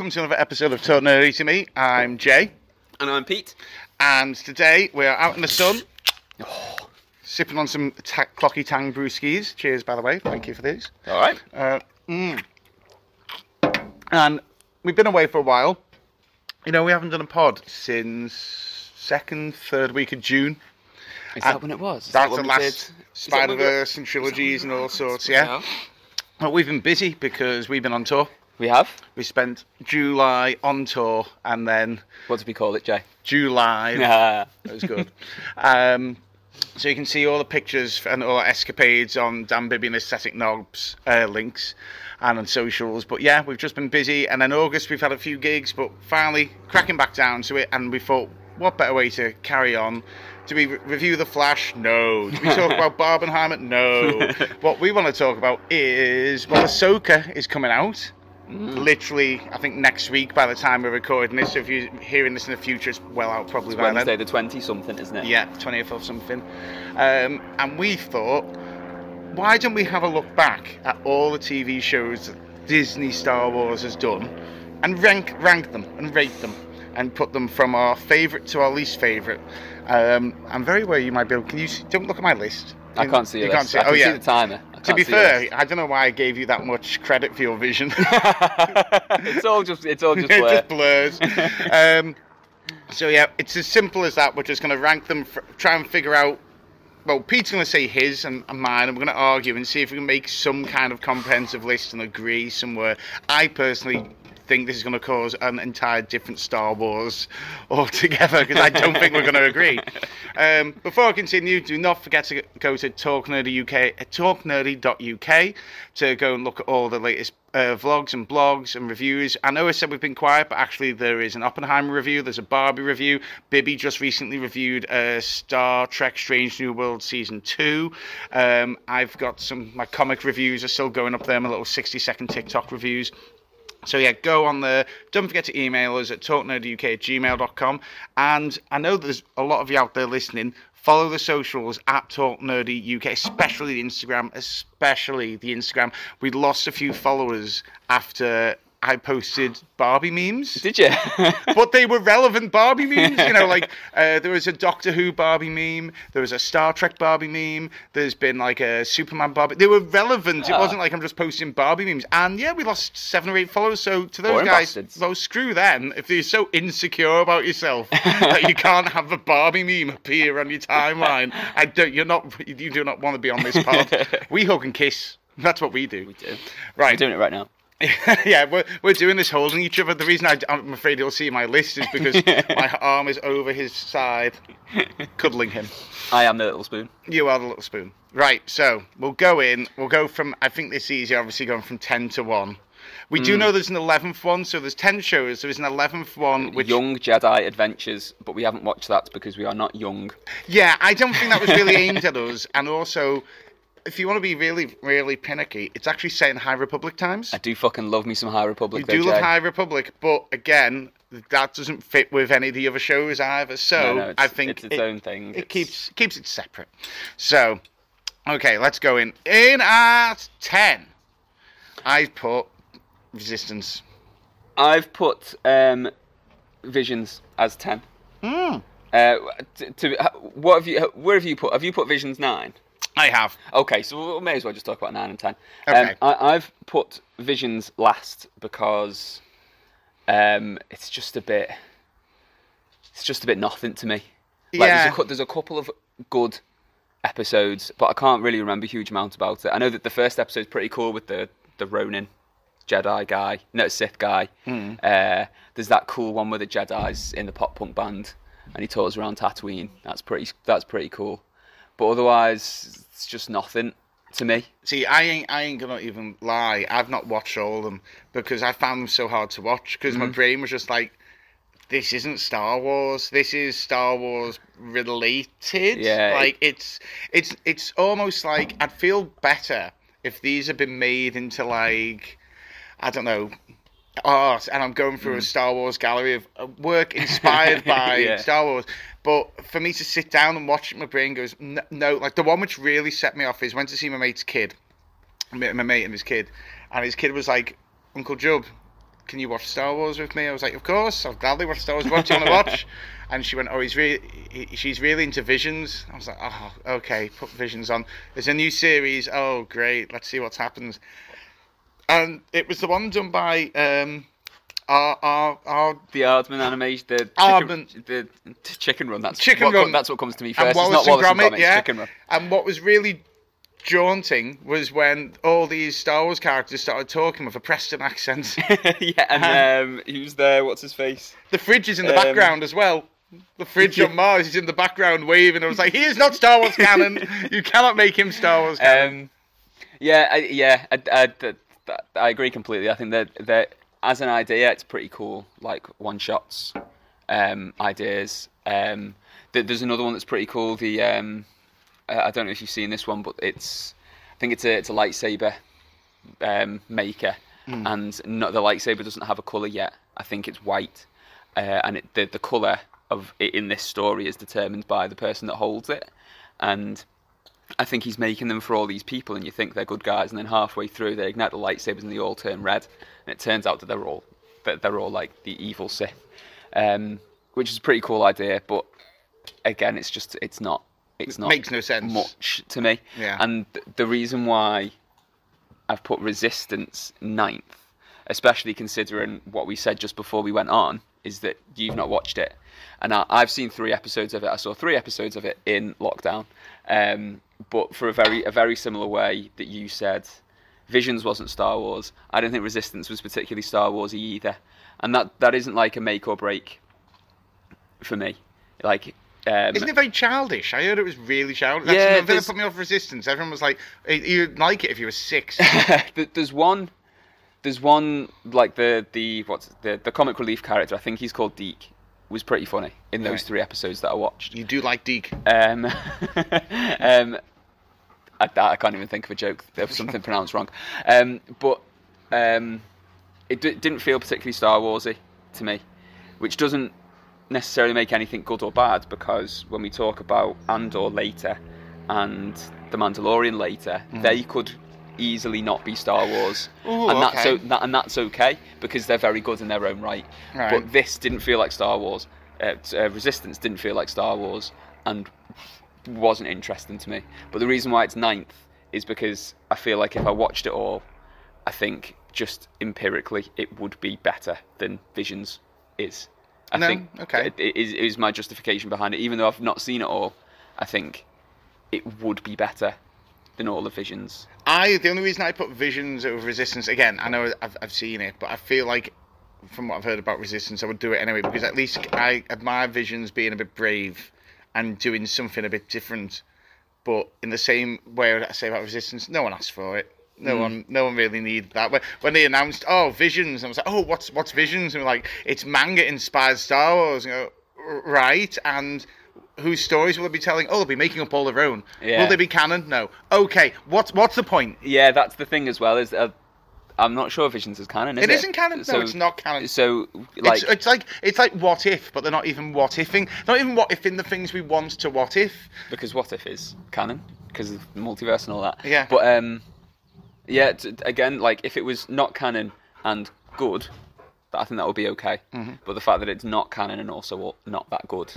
welcome to another episode of Talk Nerdy to Me. I'm Jay, And I'm Pete. and today we're out in the sun, sipping on some ta- Clocky Tang brewskis. Cheers, by the way. Thank you for these. All right. Uh, mm. And we've been away for a while. You know, we haven't done a pod since second, third week of June. Is Uh, that when it was? Is That's that the we last did- Spider Verse and trilogies and all sorts. Yeah. But we've been busy because we've been on tour. We have. We spent July on tour and then What did we call it, Jay? July. Yeah. That was good. um, so you can see all the pictures and all our escapades on Dan Bibby and Aesthetic Knobs uh, links and on socials. But yeah, we've just been busy. And in August, we've had a few gigs, but finally cracking back down to it. And we thought, what better way to carry on? Do we re- review The Flash? No. Do we talk about Barbenheimer? No. what we want to talk about is, well, Ahsoka is coming out. Literally, I think next week by the time we're recording this. So if you're hearing this in the future, it's well out probably by then. Wednesday the 20 something, isn't it? Yeah, 20th of something. Um, and we thought, why don't we have a look back at all the TV shows that Disney Star Wars has done and rank rank them and rate them and put them from our favourite to our least favourite. Um, I'm very aware you might be able. Can you see, don't look at my list? I can't see it. You it. can't see. I it. can Oh see yeah. the timer. To be fair, it. I don't know why I gave you that much credit for your vision. it's all just it's all just it blur. just blurs. um, so yeah, it's as simple as that. We're just going to rank them, try and figure out. Well, Pete's going to say his and, and mine, and we're going to argue and see if we can make some kind of comprehensive list and agree somewhere. I personally think this is going to cause an entire different Star Wars altogether because I don't think we're going to agree. Um, before I continue, do not forget to go to Talk Nerdy UK, uh, talknerdy.uk to go and look at all the latest uh, vlogs and blogs and reviews. I know I said we've been quiet, but actually there is an Oppenheimer review, there's a Barbie review. Bibby just recently reviewed uh, Star Trek Strange New World Season 2. Um, I've got some, my comic reviews are still going up there, my little 60 second TikTok reviews. So yeah, go on there. Don't forget to email us at talknerduk at gmail.com. And I know there's a lot of you out there listening. Follow the socials at Talk Nerdy UK, especially the Instagram, especially the Instagram. We lost a few followers after I posted Barbie memes, Did you? but they were relevant Barbie memes. You know, like uh, there was a Doctor Who Barbie meme, there was a Star Trek Barbie meme, there's been like a Superman Barbie. They were relevant. It Ah. wasn't like I'm just posting Barbie memes. And yeah, we lost seven or eight followers. So to those Boring guys, bastards. screw them. If you're so insecure about yourself that you can't have a Barbie meme appear on your timeline, I don't. You're not. You do not want to be on this pod. we hug and kiss. That's what we do. We do. Right. I'm doing it right now. yeah, we're, we're doing this holding each other. The reason I, am afraid he'll see my list is because my arm is over his side, cuddling him. I am the little spoon. You are the little spoon. Right, so we'll go in. We'll go from, I think this is easy, obviously, going from 10 to 1. We do hmm. know there's an 11th one, so there's 10 shows. There's an 11th one, which. Young Jedi Adventures, but we haven't watched that because we are not young. Yeah, I don't think that was really aimed at us. And also, if you want to be really, really pinicky, it's actually set in High Republic times. I do fucking love me some High Republic. You though, do love Jay. High Republic, but again, that doesn't fit with any of the other shows either. So No, no, I think it's its it, own thing. It It's- keeps keeps it separate. So, okay, let's go in. In at ten, I put Resistance. I've put um, Visions as ten. Hmm. Uh, to, to what have you? Where have you put? Have you put Visions nine? I have. Okay, so we may as well just talk about nine and ten. Okay. Um, I, I've put Visions last because um, it's just a bit. It's just a bit nothing to me. Like, Yeah. There's a, there's a couple of good episodes, but I can't really remember a huge amount about it. I know that the first episode's pretty cool with the the Ronin Jedi guy, no Sith guy. Hmm. Uh, there's that cool one with the Jedi's in the pop punk band, and he tours around Tatooine. That's pretty. That's pretty cool. But otherwise, it's just nothing to me. See, I ain't, I ain't gonna even lie. I've not watched all of them because I found them so hard to watch because Mm-hmm. my brain was just like, this isn't Star Wars. This is Star Wars related. Yeah, like it's it's it's almost like I'd feel better if these had been made into like I don't know art, and I'm going through a Star Wars gallery of uh, work inspired by Mm. Yeah. Star Wars. But for me to sit down and watch it, my brain goes no. Like the one which really set me off is went to see my mate's kid, my my mate and his kid, and his kid was like, Uncle Job, can you watch Star Wars with me? I was like, of course, I'll gladly watch Star Wars. What do you want to watch? And she went, oh, he's really, he, she's really into Visions. I was like, oh, okay, put Visions on. There's a new series. Oh, great. Let's see what happens. And it was the one done by um, our, our, our The Aardman animation, the Aardman. chicken, the chicken run. That's Chicken what, Run. That's what comes to me and first. It's Wallace not and Wallace and Gromit, Gromit. yeah. Chicken run. And what was really jaunting was when all these Star Wars characters started talking with a Preston accent. yeah, and um, who's there? What's his face? the fridge is in the Um, background as well. The fridge on Mars is in the background waving. I was like, he is not Star Wars canon. You cannot make him Star Wars canon. Um, yeah, I, yeah, I, I, I agree completely. I think that that as an idea, it's pretty cool. Like one shots, um, ideas. Um, th- there's another one that's pretty cool. The um, uh, I don't know if you've seen this one, but it's I think it's a it's a lightsaber um, maker, and not, the lightsaber doesn't have a color yet. I think it's white, uh, and it, the the color of it in this story is determined by the person that holds it, and I think he's making them for all these people, and you think they're good guys, and then halfway through they ignite the lightsabers and they all turn red, and it turns out that they're all that they're all like the evil Sith, um, which is a pretty cool idea. But again, it's just it's not it's not Makes no sense. much to me. Yeah. And th- the reason why I've put Resistance ninth, especially considering what we said just before we went on, is that you've not watched it, and I, I've seen three episodes of it. I saw three episodes of it in lockdown, um, but for a very a very similar way that you said. Visions wasn't Star Wars. I don't think Resistance was particularly Star Warsy either, and that that isn't like a make or break for me. Like, um, Isn't it very childish? I heard it was really childish. That's Yeah, another thing that put me off Resistance. Everyone was like, you'd like it if you were six. There's one there's one like the the what's the the comic relief character i think he's called deke was pretty funny in those Right. three episodes that i watched you do like Deke. um um I, I can't even think of a joke there was something pronounced wrong um but um it d- didn't feel particularly star warsy to me which doesn't necessarily make anything good or bad because when we talk about andor later and the mandalorian later they could easily not be star wars Ooh, and that's okay. o- that, and that's okay because they're very good in their own right. Right. But this didn't feel like Star Wars. Uh, uh, Resistance didn't feel like Star Wars, and wasn't interesting to me. But the reason why it's ninth is because I feel like if I watched it all, I think just empirically it would be better than Visions is. I No, think okay. it, is, it is my justification behind it. Even though I've not seen it all, I think it would be better than all the Visions. I the only reason I put Visions over Resistance again, I know I've, I've seen it, but I feel like from what I've heard about Resistance, I would do it anyway because at least I admire Visions being a bit brave and doing something a bit different. But in the same way I say about Resistance, no one asked for it. No one, no one really needed that. When, when they announced, oh, Visions, I was like, oh, what's what's Visions? And we're like, it's manga inspired Star Wars. And go, right, and whose stories will they be telling? Oh, they'll be making up all their own. Yeah. Will they be canon? No. Okay, what's what's the point? Yeah, that's the thing as well. Is uh, I'm not sure Visions is canon. Is It it, isn't canon. No, it's not canon. So like, it's, it's like it's like what if, but they're not even what ifing. Not even what if in the things we want to what if. because what if is canon because of multiverse and all that. Yeah. But um, yeah. Again, like if it was not canon and good, I think that would be okay. Mm-hmm. But the fact that it's not canon and also not that good,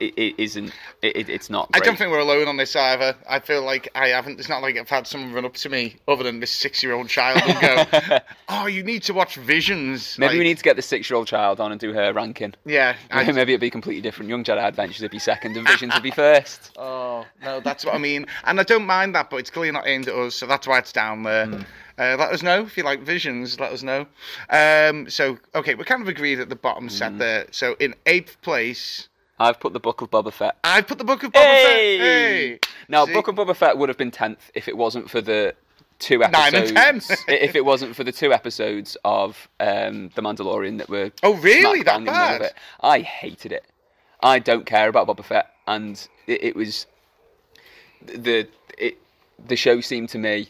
it, it isn't. It, it, it's not. Hmm. I don't think we're alone on this either. I feel like I haven't. It's not like I've had someone run up to me other than this six-year-old child and go, "Oh, you need to watch Visions." Maybe we need to get the six-year-old child on and do her ranking. Yeah. I, Maybe it'd be completely different. Young Jedi Adventures would be second, and Visions would be first. Oh no, that's what I mean, and I don't mind that, but it's clearly not aimed at us, so that's why it's down there. Hmm. Uh, let us know if you like visions. Let us know. Um, so okay, we kind of agreed at the bottom Hmm. set there. So in eighth place, I've put the Book of Boba Fett. I've put the Book of Boba Fett. Hey! Hey, Now, See? Book of Boba Fett would have been tenth if it wasn't for the two episodes. Nine and ten. if it wasn't for the two episodes of um, The Mandalorian that were Oh, really? That bang in the middle of bad? I hated it. I don't care about Boba Fett, and it, it was the it the show seemed to me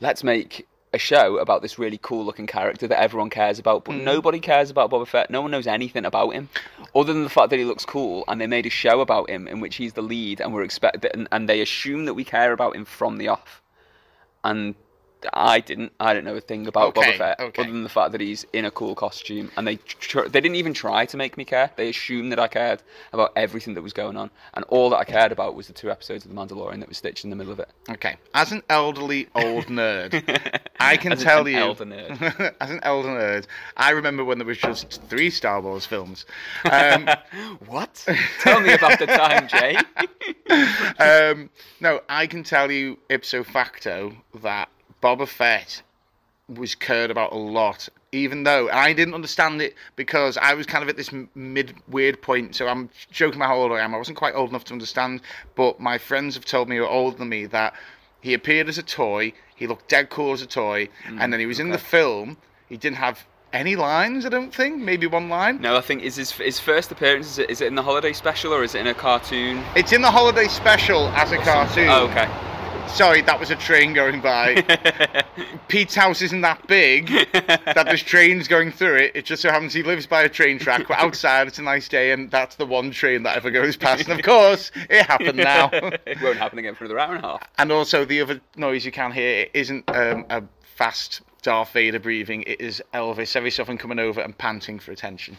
let's make a show about this really cool looking character that everyone cares about, Mm. but nobody cares about Boba Fett. No one knows anything about him, other than the fact that he looks cool. And they made a show about him in which he's the lead, and we're expect and, and they assume that we care about him from the off. And I didn't. I don't know a thing about Okay, Boba Fett okay. other than the fact that he's in a cool costume, and they tr- they didn't even try to make me care. They assumed that I cared about everything that was going on, and all that I cared about was the two episodes of The Mandalorian that were stitched in the middle of it. Okay, as an elderly old nerd, I can As tell an you. elder nerd. as an elder nerd, I remember when there was just three Star Wars films. Um, What? Tell me about the time, Jay. um, no, I can tell you ipso facto that Boba Fett was cared about a lot, even though I didn't understand it because I was kind of at this mid weird point. So I'm joking about how old I am. I wasn't quite old enough to understand, but my friends have told me who are older than me that he appeared as a toy. He looked dead cool as a toy, mm, and then he was in the film. He didn't have any lines. I don't think. Maybe one line. No, I think is his his first appearance. Is it, is it in the holiday special or is it in a cartoon? It's in the holiday special as a cartoon. Oh, okay. Sorry, that was a train going by. Pete's house isn't that big that there's trains going through it. It just so happens he lives by a train track. But outside, it's a nice day, and that's the one train that ever goes past. And of course, it happened now. it won't happen again for another hour and a half. and also, the other noise you can hear it isn't um, a fast Darth Vader breathing. It is Elvis every so often coming over and panting for attention.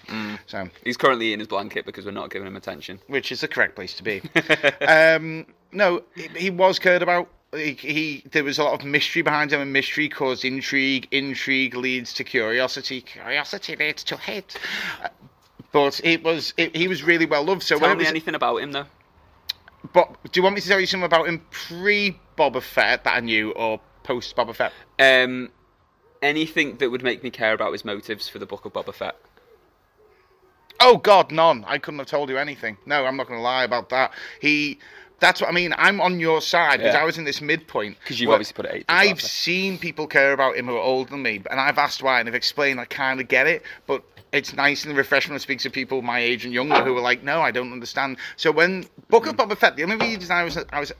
So, He's currently in his blanket because we're not giving him attention. which is the correct place to be. um, no, he, he was cared about. He, he there was a lot of mystery behind him, and mystery caused intrigue. Intrigue leads to curiosity. Curiosity leads to hate. Uh, But it was it, he was really well loved. So Tell me was, anything about him though. but do you want me to tell you something about him pre Boba Fett that I knew, or post Boba Fett? Um, anything that would make me care about his motives for the Book of Boba Fett. Oh God, none. I couldn't have told you anything. No, I'm not going to lie about that. He. That's what I mean. I'm on your side because Yeah. I was in this midpoint. Because you've obviously put it eight, I've haven't seen people care about him who are older than me, and I've asked why, and they've explained. I kind of get it, but it's nice and refreshing to speak to people my age and younger who are like, "No, I don't understand." So when Book of Boba Fett, the only reason I was I was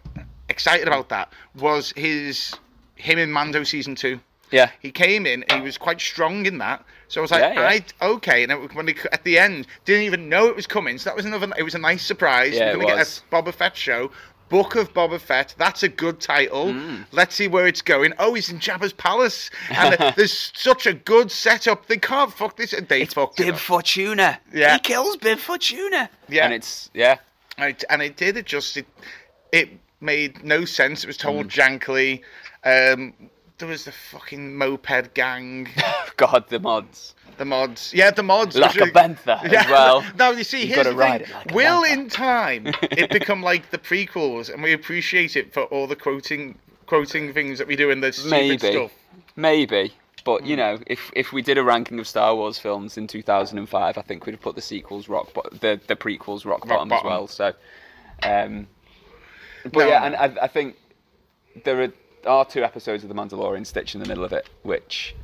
excited about that was his him in Mando season two. Yeah. He came in, he was quite strong in that. So I was like, Yeah, yeah. I okay. And it, when he, at the end, didn't even know it was coming. So that was another. It was a nice surprise. Yeah, We're gonna was. get a Boba Fett show. Book of Boba Fett. That's a good title. Mm. Let's see where it's going. Oh, he's in Jabba's palace, and there's such a good setup. They can't fuck this. They fucked it Bib up. Fortuna. Yeah. He kills Bib Fortuna. Yeah. And it's yeah. And it, and it did. It just it, it made no sense. It was told Mm. jankily. Um, there was the fucking moped gang. God, the mods. The mods, yeah, the mods. Like a bantha as well. No, you see, You've here's the ride thing. it like Will in time it become like the prequels, and we appreciate it for all the quoting, quoting things that we do in the stupid Maybe. stuff. Maybe. But you know, if if we did a ranking of Star Wars films in 2005, I think we'd have put the sequels rock, bo- the the prequels rock, bottom, bottom. as well. So, um, but No, yeah, and I, I think there are, are two episodes of The Mandalorian stitched in the middle of it, which,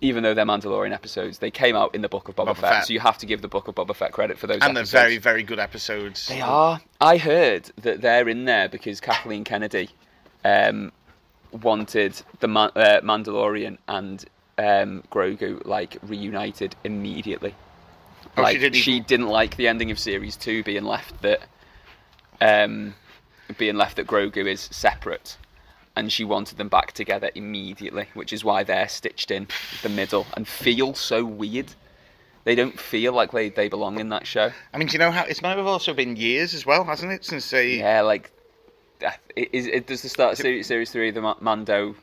even though they're Mandalorian episodes, they came out in the Book of Boba, Boba Fett, Fett. So you have to give the Book of Boba Fett credit for those. And they're very, very good episodes. They are. I heard that they're in there because Kathleen Kennedy um, wanted the uh, Mandalorian and um, Grogu like reunited immediately. Oh, she like didn't she didn't like the ending of series two being left that um, being left that Grogu is separate. And she wanted them back together immediately, which is why they're stitched in the middle and feel so weird. They don't feel like they, they belong in that show. I mean, do you know how it's might have also been years as well, hasn't it, since they? Yeah, like is it does the start of series, series three the Mando?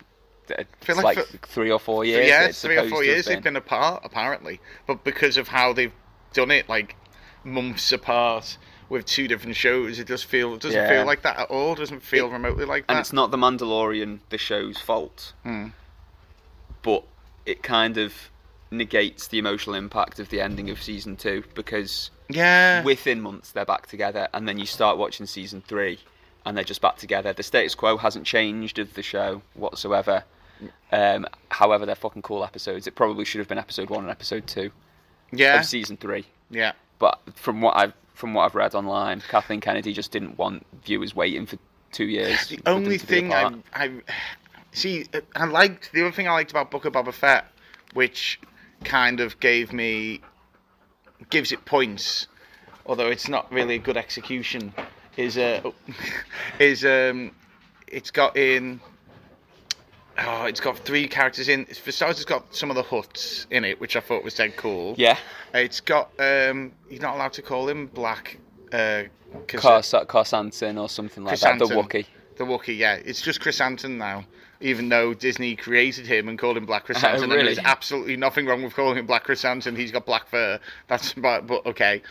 uh, feel It's like like, for- three or four years. yeah, that it's it's three or four years they've been apart, apparently. But because of how they've done it, like months apart with two different shows, it just feel it doesn't Yeah. feel like that at all. It doesn't feel remotely like that. and it's not the Mandalorian the show's fault, Hmm. but it kind of negates the emotional impact of the ending of season two because yeah. within months they're back together, and then you start watching season three, and they're just back together. The status quo hasn't changed of the show whatsoever. Um, however, they're fucking cool episodes. It probably should have been episode one and episode two yeah. of season three. Yeah. But from what I've from what I've read online, Kathleen Kennedy just didn't want viewers waiting for two years. The only thing I. I see, uh, I liked the other thing I liked about Book of Boba Fett, which kind of gave me gives it points, although it's not really a good execution. Is uh, is um, it's got in oh, it's got three characters in. For starters, it's got some of the Hutts in it, which I thought was dead cool. Yeah, It's got um, you're not allowed to call him Black. Uh, 'cause, uh, Cars Krrsantan or something like that. The. Wookiee. The Wookiee, yeah. It's just Chrysanthemum now. Even though Disney created him and called him Black Chrysanthemum, and really? there's absolutely nothing wrong with calling him Black Chrysanthemum. He's got black fur. That's but, but okay.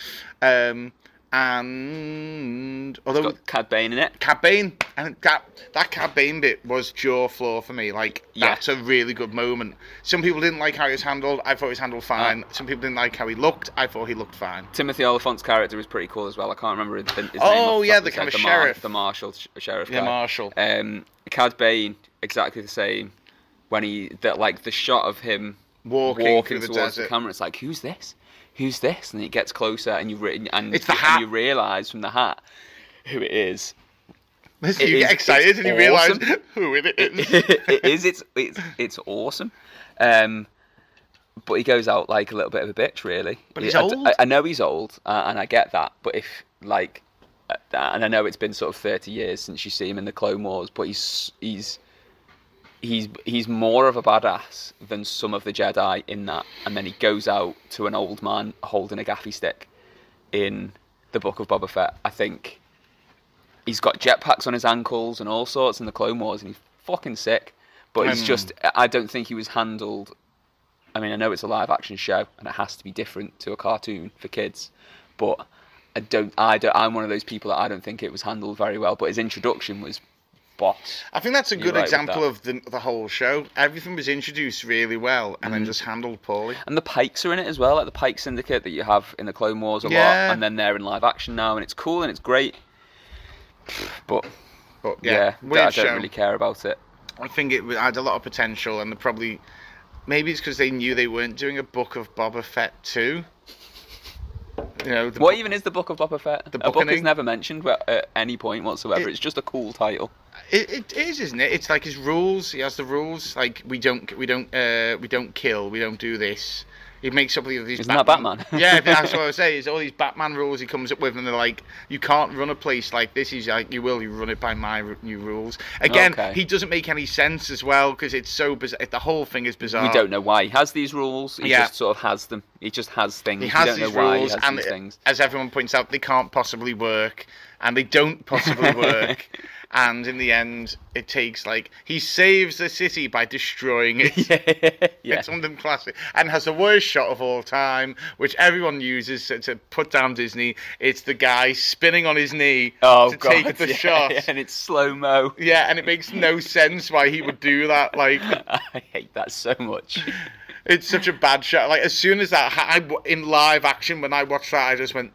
Um, and although Got Cad Bane in it. Cad Bane, and that that Cad Bane bit was jaw floor for me. Like Yeah. that's a really good moment. Some people didn't like how he was handled. I thought he was handled fine. Some people didn't like how he looked. I thought he looked fine. Timothy Olyphant's character was pretty cool as well. I can't remember his, his name. Oh, off yeah, the kind of mar- sheriff. the marshal sh- sheriff. Yeah, guy. Marshall. Um, Cad Bane, exactly the same. When he, that like the shot of him Walking walking through towards the, desert. camera, it's like, who's this? Who's this? And it gets closer, and you re- and, It's the hat. you realise from the hat who it is. you It get is- excited and you realise who it is. it is. It's it's it's awesome. Um, but he goes out like a little bit of a bitch, really. But he's I, old. I, I know he's old, uh, and I get that. But if like, uh, and I know it's been sort of thirty years since you see him in the Clone Wars, but he's he's he's he's more of a badass than some of the Jedi in that. And then he goes out to an old man holding a gaffy stick in the Book of Boba Fett. I think he's got jetpacks on his ankles and all sorts in the Clone Wars, and he's fucking sick. But it's Um, just, I don't think he was handled. I mean, I know it's a live action show, and it has to be different to a cartoon for kids, but I don't. I don't. I'm one of those people that I don't think it was handled very well. But his introduction was boss. I think that's a good right example of the the whole show. Everything was introduced really well and Mm. then just handled poorly. And the Pikes are in it as well, like the Pike Syndicate that you have in the Clone Wars a Yeah. lot, and then they're in live action now, and it's cool and it's great. But But yeah, yeah, I don't show. really care about it. I think it had a lot of potential, and they probably maybe it's because they knew they weren't doing a book of Boba Fett two. You know, the What book- even is the Book of Boba Fett? The book is never mentioned at any point whatsoever. It- it's just a cool title. It, it is, isn't it? It's like his rules. He has the rules. Like we don't, we don't, uh, we don't kill. We don't do this. He makes up all these. Isn't that Batman? yeah, that's what I was saying. Is all these Batman rules he comes up with, and they're like, you can't run a place like this. He's like, you will. You run it by my new rules. Again, Okay. he doesn't make any sense as well because it's so bizarre. The whole thing is bizarre. we don't know why he has these rules. He Yeah. just sort of has them. He just has things. He We has don't these know why rules, he has and these things. as everyone points out, they can't possibly work, and they don't possibly work. And in the end, it takes like he saves the city by destroying it. yeah. yeah. It's something classic and has the worst shot of all time, which everyone uses to, to put down Disney. It's the guy spinning on his knee Oh to god. take the yeah, shot. yeah, and it's slow mo. Yeah, and it makes no sense why he would do that. Like, I hate that so much. it's such a bad shot. Like, as soon as that, ha- I in live action, when I watched that, I just went,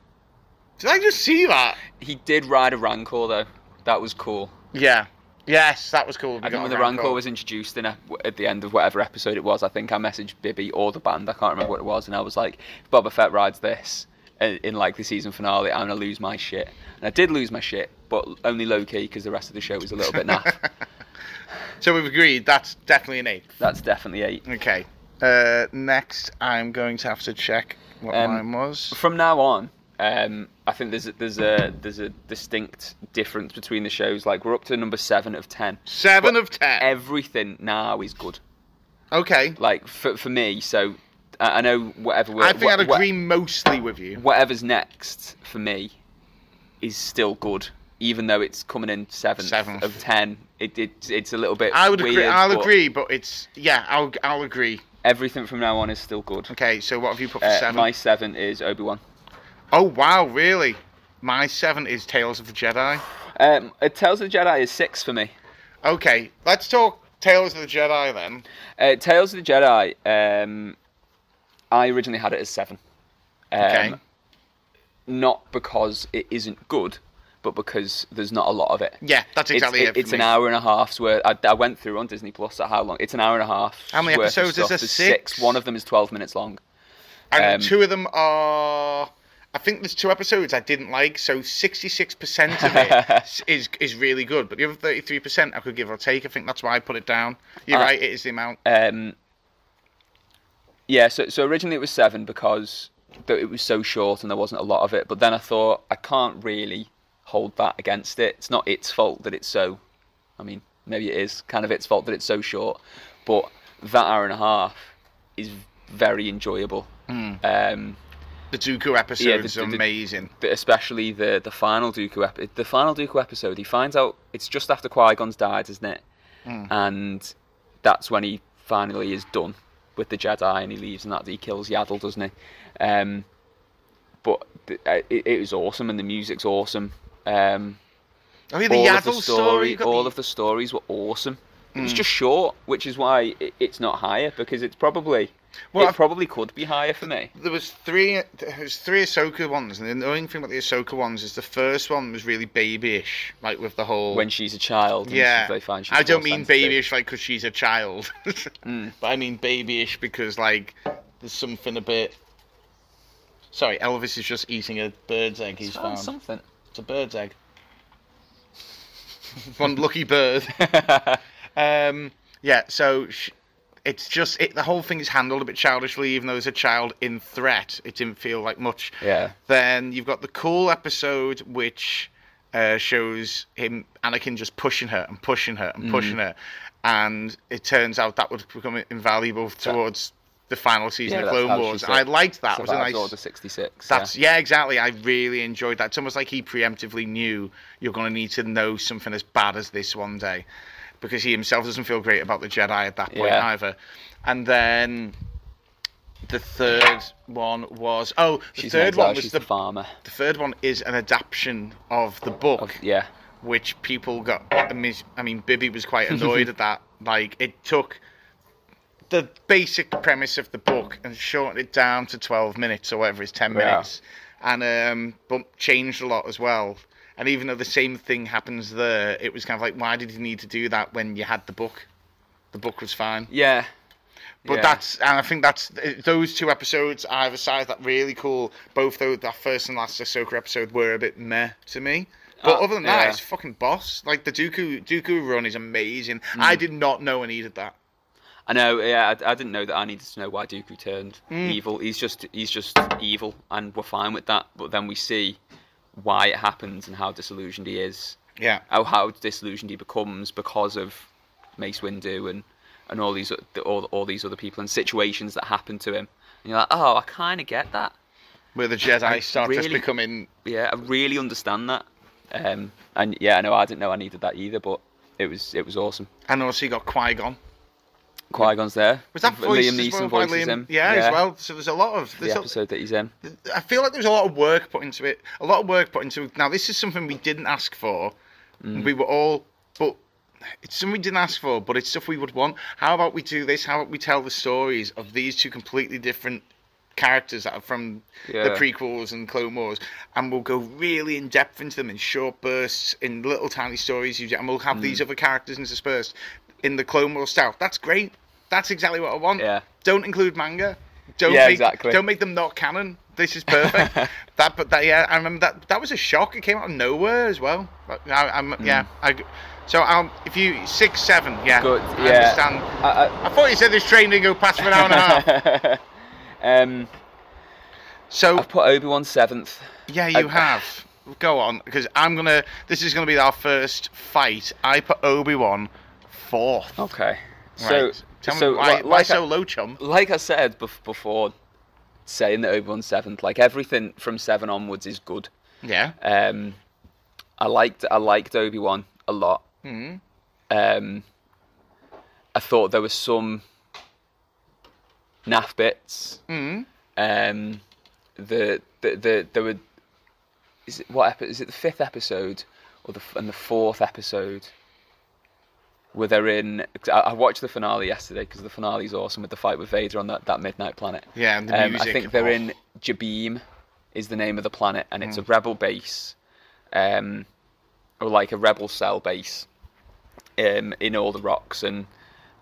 "Did I just see that?" He did ride a Rancor though. That was cool. Yeah. Yes, that was cool. We I think when the Rancor Rancor. was introduced in a, at the end of whatever episode it was, I think I messaged Bibby or the band. I can't remember what it was, and I was like, "If Boba Fett rides this in, in like the season finale, I'm gonna lose my shit." And I did lose my shit, but only low key because the rest of the show was a little bit naff. So we've agreed that's definitely an eight. That's definitely eight. Okay. Uh, next, I'm going to have to check what Um, mine was. From now on, um, I think there's a, there's a there's a distinct difference between the shows. Like we're up to number seven of ten. Seven of ten. Everything now is good. okay. Like for for me, so I I know whatever. We're, I think I'd agree mostly with you. whatever's next for me is still good, even though it's coming in seventh, Seventh. of ten. It, it it's a little bit. I would agree. I'll but agree, but it's yeah. I'll I'll agree. Everything from now on is still good. Okay. So what have you put for Uh, seven? my seven is Obi Wan. Oh wow, really? My seven is Tales of the Jedi. Um, uh, Tales of the Jedi is six for me. Okay, let's talk Tales of the Jedi then. Uh, Tales of the Jedi. Um, I originally had it as seven. Um, Okay. Not because it isn't good, but because there's not a lot of it. Yeah, that's exactly it's, it. for it's me. an hour and a half's worth. I, I went through on Disney Plus at how long? It's an hour and a half. How many episodes is there? There's Six? One of them is twelve minutes long. And um, two of them are. I think there's two episodes I didn't like, so 66% of it is is really good. But the other 33% I could give or take. I think that's why I put it down. You're Uh, right, it is the amount. Um, yeah, so so originally it was seven because it was so short and there wasn't a lot of it. But then I thought I can't really hold that against it. It's not its fault that it's so. I mean, maybe it is kind of its fault that it's so short. But that hour and a half is very enjoyable. Um, The Dooku episode is the- the- amazing. but especially the the final Dooku ep- the final Dooku episode. He finds out it's just after Qui Gon's died, isn't it? And that's when he finally is done with the Jedi, and he leaves, and that he kills Yaddle, doesn't he? Um, but uh, it, it was awesome, and the music's awesome. Um, oh, yeah, the all Yaddle of the story. story, all the- of the stories were awesome. It was just short, which is why it, it's not higher because it's probably Well, it I've- probably could be higher for me. there was three there was three Ahsoka ones, and the annoying thing about the Ahsoka ones is the first one was really babyish, like with the whole When she's a child, yeah. they find I don't mean babyish like because she's a child, Mm. but I mean babyish because like there's something a bit. Sorry, Elvis is just eating a bird's egg he's It's found. something. It's a bird's egg. One lucky bird. Um, yeah, so sh- it's just it, the whole thing is handled a bit childishly, even though there's a child in threat. It didn't feel like much. Yeah. Then you've got the cool episode which uh, shows him Anakin just pushing her and pushing her and pushing Mm-hmm. her, and it turns out that would become invaluable towards the final season Yeah, of Clone Wars. I liked that. It was a nice. Order 66. That's yeah. yeah. exactly. I really enjoyed that. It's almost like he preemptively knew you're going to need to know something as bad as this one day, because he himself doesn't feel great about the Jedi at that point Yeah. either. And then the third one was oh, the she's third exile, one was the the farmer. the third one is an adaptation of the book, Of, yeah. which people got. I mean, I mean, Bibby was quite annoyed at that. Like it took the basic premise of the book and shortened it down to 12 minutes or whatever it's 10 Yeah. minutes and um but changed a lot as well and even though the same thing happens there it was kind of like why did you need to do that when you had the book the book was fine Yeah. but yeah. that's and i think that's those two episodes either side that really cool both though that first and last Ahsoka episode were a bit meh to me but Uh, other than that yeah. it's fucking boss like the dooku dooku run is amazing i Mm. did not know I needed that I know. Yeah, I, I didn't know that I needed to know why Dooku turned Mm. evil. He's just he's just evil, and we're fine with that. But then we see why it happens and how disillusioned he is, yeah how how disillusioned he becomes because of Mace Windu and and all these all all these other people and situations that happen to him. And you're like, oh, I kind of get that. where the Jedi I start just really- becoming Yeah, I really understand that. Um, and yeah, I know I didn't know I needed that either, but it was it was awesome. and also you got Qui Gon. Qui Gon's there. Was that Liam voiced Neeson voices Liam? him? Yeah, as well. So there's a lot of The there's a, episode that he's in. I feel like there's a lot of work put into it. A lot of work put into it. Now this is something we didn't ask for. Mm. We were all, but it's something we didn't ask for. But it's stuff we would want. How about we do this? How about we tell the stories of these two completely different characters that are from the prequels and Clone Wars, and we'll go really in depth into them in short bursts, in little tiny stories, and we'll have Mm. these other characters interspersed in the Clone Wars South. That's great. That's exactly what I want. Yeah. Don't include manga. Don't Yeah, make, exactly. Don't make them not canon. This is perfect. that, but that, yeah, I remember that. That was a shock. It came out of nowhere as well. But I, I'm, yeah, I. So um, if you six, seven, yeah, Mm. Good. I Yeah. understand. I, I, I thought you said this train didn't go past for an hour and a half. um, So I've put Obi Wan seventh. yeah, you I- have. Go on, because I'm gonna. This is gonna be our first fight. I put Obi Wan fourth. Okay. So, right. Tell so me why, li- why like, so I, low, chum? like I said bef- before, saying that Obi Wan seventh, like everything from seven onwards is good. Yeah. Um, I liked I liked Obi Wan a lot. Mhm. Um, I thought there was some naff bits. Mhm. Um, the, the the there were is it what epi- is it the fifth episode or the and the fourth episode where they're in? I, I watched the finale yesterday because the finale is awesome with the fight with Vader on that, that midnight planet. Yeah, and the Um, I think they're in Jabiim, is the name of the planet, and it's a Mm. rebel base, um, or like a rebel cell base, um, in all the rocks. And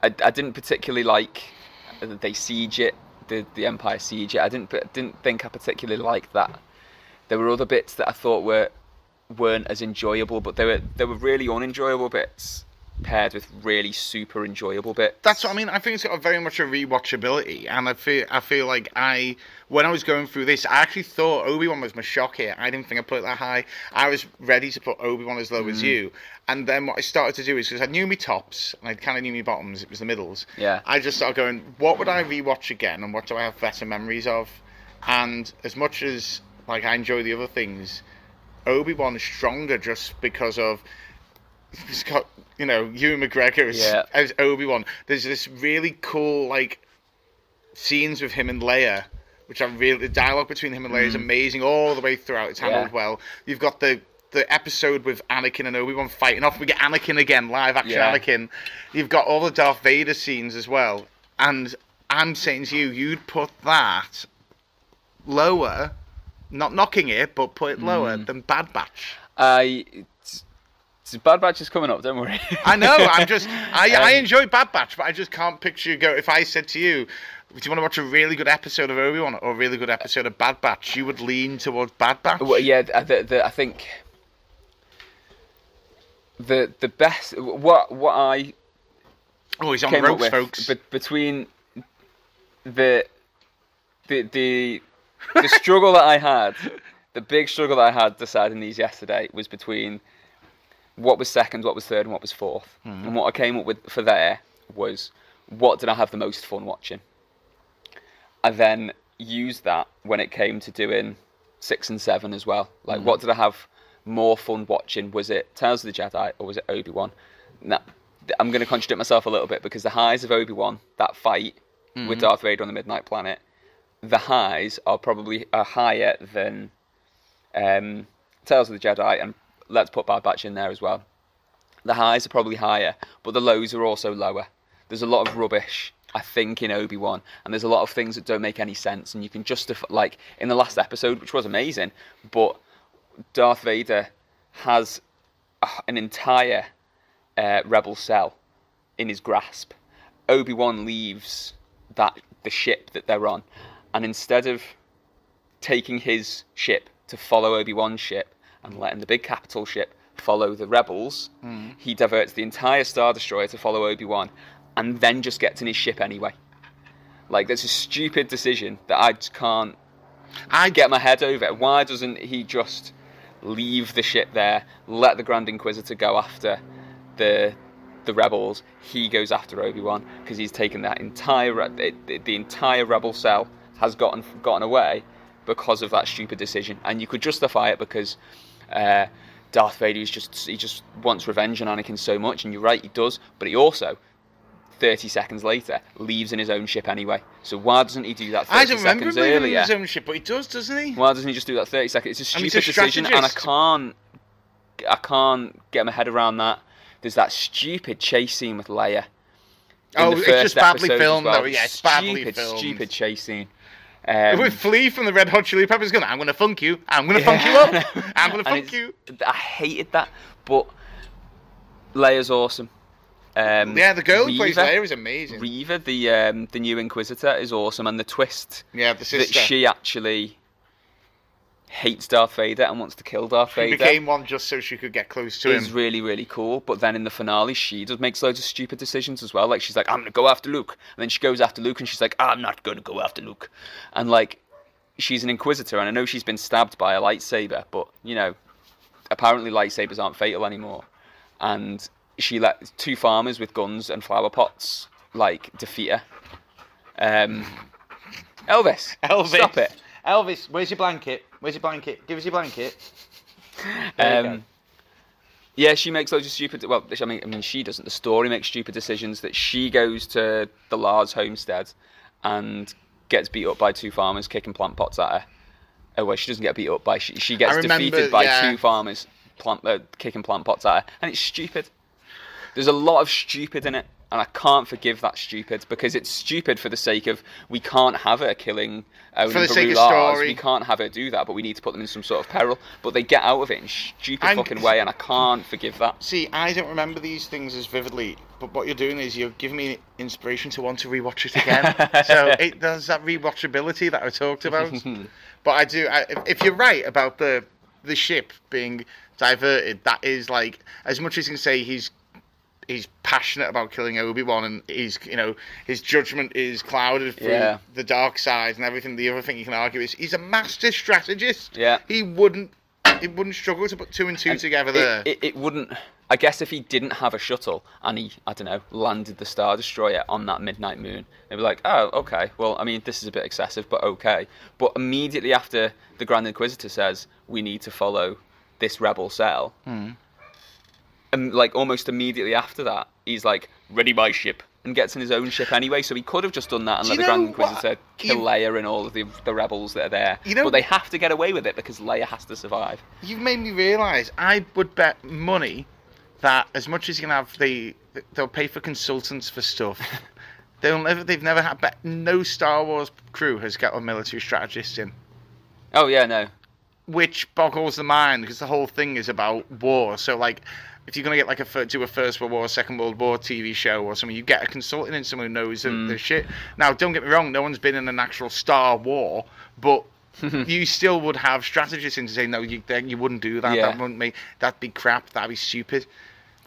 I, I didn't particularly like that they siege it, the the Empire siege it. I didn't didn't think I particularly liked that. There were other bits that I thought were weren't as enjoyable, but they were they were really unenjoyable bits. Paired with really super enjoyable bits. That's what I mean. I think it's got a very much a rewatchability, and I feel I feel like I when I was going through this, I actually thought Obi Wan was my shock here. I didn't think I put it that high. I was ready to put Obi Wan as low Mm. as you, and then what I started to do is because I knew my tops and I kind of knew my bottoms. It was the middles. Yeah. I just started going, what would I rewatch again, and what do I have better memories of? And as much as like I enjoy the other things, Obi Wan is stronger just because of he's got you know Ewan McGregor as, Yeah. as Obi Wan. There's this really cool like scenes with him and Leia, which are really the dialogue between him and Leia is amazing all the way throughout. It's handled Mm. Yeah. well. You've got the the episode with Anakin and Obi Wan fighting off. We get Anakin again, live action Yeah. Anakin. You've got all the Darth Vader scenes as well. And I'm saying to you, you'd put that lower, not knocking it, but put it lower Mm. than Bad Batch. I. It's Bad Batch is coming up. Don't worry. I know. I'm just. I, I Um, enjoy Bad Batch, but I just can't picture you go. If I said to you, "Do you want to watch a really good episode of Obi Wan or a really good episode of Bad Batch?" You would lean towards Bad Batch. Well, yeah, the, the, I think the the best what what I Oh, he's on came the ropes, with folks. be- between the the the the struggle that I had, the big struggle that I had deciding these yesterday was between what was second, what was third, and what was fourth. Mm-hmm. And what I came up with for there was what did I have the most fun watching. I then used that when it came to doing six and seven as well. Like, mm-hmm. what did I have more fun watching? Was it Tales of the Jedi or was it Obi Wan? Now, I'm going to contradict myself a little bit because the highs of Obi Wan, that fight mm-hmm. with Darth Vader on the Midnight Planet, the highs are probably are higher than um, Tales of the Jedi, and let's put Bad Batch in there as well. The highs are probably higher, but the lows are also lower. There's a lot of rubbish, I think, in Obi Wan, and there's a lot of things that don't make any sense. And you can justify, like in the last episode, which was amazing, but Darth Vader has an entire uh, rebel cell in his grasp. Obi Wan leaves that the ship that they're on, and instead of taking his ship to follow Obi Wan's ship and letting the big capital ship follow the rebels, hmm. he diverts the entire Star Destroyer to follow Obi Wan, and then just gets in his ship anyway. Like that's a stupid decision that I just can't I get my head over. Why doesn't he just leave the ship there, let the Grand Inquisitor go after the the rebels? He goes after Obi Wan because he's taken that entire re- the, the entire rebel cell has gotten gotten away because of that stupid decision, and you could justify it because. Uh, Darth Vader is just he just wants revenge on Anakin so much, and you're right, he does. But he also, 30 seconds later, leaves in his own ship anyway. So why doesn't he do that 30 I don't remember seconds leaving earlier? his own ship, but he does, doesn't he? Why doesn't he just do that 30 seconds? It's a he's stupid a decision, and I can't, I can't get my head around that. There's that stupid chase scene with Leia. in Oh, it's just badly filmed, well. though. Yeah, it's badly stupid, filmed. Stupid chase scene. Um, With Flea from the Red Hot Chili Peppers going, I'm going to funk you. I'm going to funk you up. I'm going to funk you. I hated that, but Leia's awesome. Um, Yeah, the girl who plays Leia is amazing. Reva, the um, the new Inquisitor, is awesome, and the twist yeah, the that she actually hates Darth Vader and wants to kill Darth She Vader became one just so she could get close to him. is him. really really cool. But then in the finale, she does makes loads of stupid decisions as well. Like she's like, "I'm gonna go after Luke," and then she goes after Luke, and she's like, "I'm not gonna go after Luke," and like she's an Inquisitor, and I know she's been stabbed by a lightsaber, but you know, apparently lightsabers aren't fatal anymore, and she let two farmers with guns and flower pots like defeat her. Um, Elvis, Elvis. stop it. Elvis, where's your blanket? Where's your blanket? Give us your blanket. Um, yeah, she makes loads of stupid. Well, I mean, I mean, she doesn't. The story makes stupid decisions. That she goes to the Lars homestead and gets beat up by two farmers kicking plant pots at her. Oh, well, she doesn't get beat up by. She, she gets I remember, defeated by yeah. two farmers plant uh, kicking plant pots at her, and it's stupid. There's a lot of stupid in it, and I can't forgive that stupid because it's stupid for the sake of we can't have her killing Owen For the sake of story. We can't have her do that, but we need to put them in some sort of peril. But they get out of it in a stupid I'm- fucking way, and I can't forgive that. See, I don't remember these things as vividly, but what you're doing is you're giving me inspiration to want to rewatch it again. so it does that rewatchability that I talked about. but I do. I, if- if you're right about the the ship being diverted, that is like as much as you can say he's he's passionate about killing Obi Wan, and he's you know his judgment is clouded through Yeah. the dark side and everything. The other thing you can argue is he's a master strategist. Yeah. he wouldn't he wouldn't struggle to put two and two And together it, there. It, it wouldn't. I guess if he didn't have a shuttle and he, I don't know, landed the Star Destroyer on that midnight moon, they'd be like, oh, okay. Well, I mean, this is a bit excessive, but okay. But immediately after the Grand Inquisitor says we need to follow this rebel cell, Hmm. And like almost immediately after that, he's like, ready my ship. And gets in his own ship anyway, so he could have just done that and Do let the Grand know what? Inquisitor kill You- Leia and all of the, the rebels that are there. You know- but they have to get away with it because Leia has to survive. You've made me realise I would bet money that as much as you can have, the, they'll pay for consultants for stuff. They'll never, they've never had. Bet no Star Wars crew has got a military strategist in, Oh yeah, no, which boggles the mind because the whole thing is about war. So like, if you're gonna get like a do a First World War, Second World War TV show or something, you get a consultant in someone who knows the, mm. the shit. Now, don't get me wrong, no one's been in an actual Star War, but. you still would have strategists in to say no, you then you wouldn't do that. Yeah. That wouldn't make that'd be crap. That'd be stupid.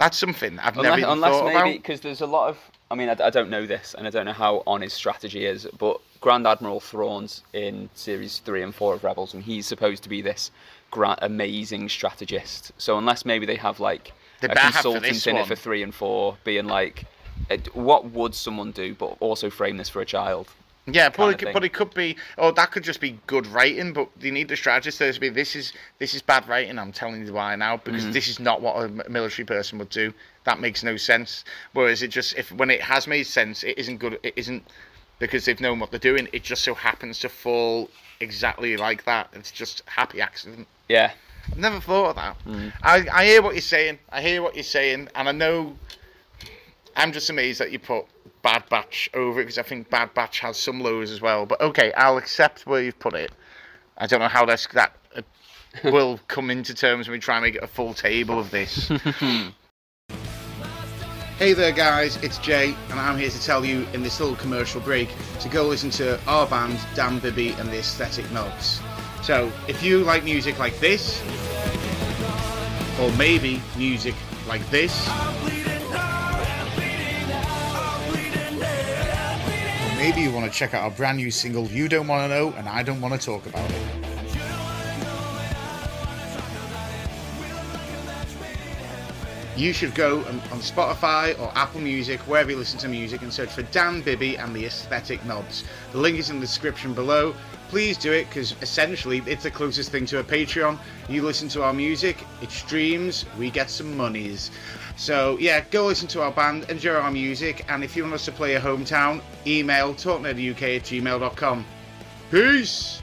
That's something I've never even unless thought maybe about. because there's a lot of I mean I, I don't know this and I don't know how on his strategy is but Grand Admiral Thrawn's in series 3 and 4 of Rebels and he's supposed to be this amazing strategist so unless maybe they have like They a for consultant in one. it for 3 and 4 being like eh, what would someone do but also frame this for a child Yeah, but kind it, of could, but it could be. Oh, that could just be good writing. But you need the strategist there to be. This is this is bad writing. I'm telling you why now because Mm-hmm. this is not what a military person would do. That makes no sense. Whereas it just if when it has made sense, it isn't good. It isn't because they've known what they're doing. It just so happens to fall exactly like that. It's just happy accident. yeah I've never thought of that. Mm. I, I hear what you're saying. I hear what you're saying, and I know. I'm just amazed that you put Bad Batch over it because I think Bad Batch has some lows as well. But okay, I'll accept where you've put it. I don't know how that's, that uh, will come into terms when we try and make a full table of this. Hey there, guys, it's Jay, and I'm here to tell you in this little commercial break to go listen to our band, Dan Bibby and the Aesthetic Knobs. So, if you like music like this, or maybe music like this, or maybe you want to check out our brand new single, You Don't Want to Know, and I Don't Want to Talk About It. you should go on, Spotify or Apple Music, wherever you listen to music, and search for Dan Bibby and the Aesthetic Knobs. The link is in the description below. Please do it because essentially it's the closest thing to a Patreon. You listen to our music, it streams, we get some monies. So yeah, go listen to our band, enjoy our music, and if you want us to play your hometown, email talknerduk at gmail.com. Peace!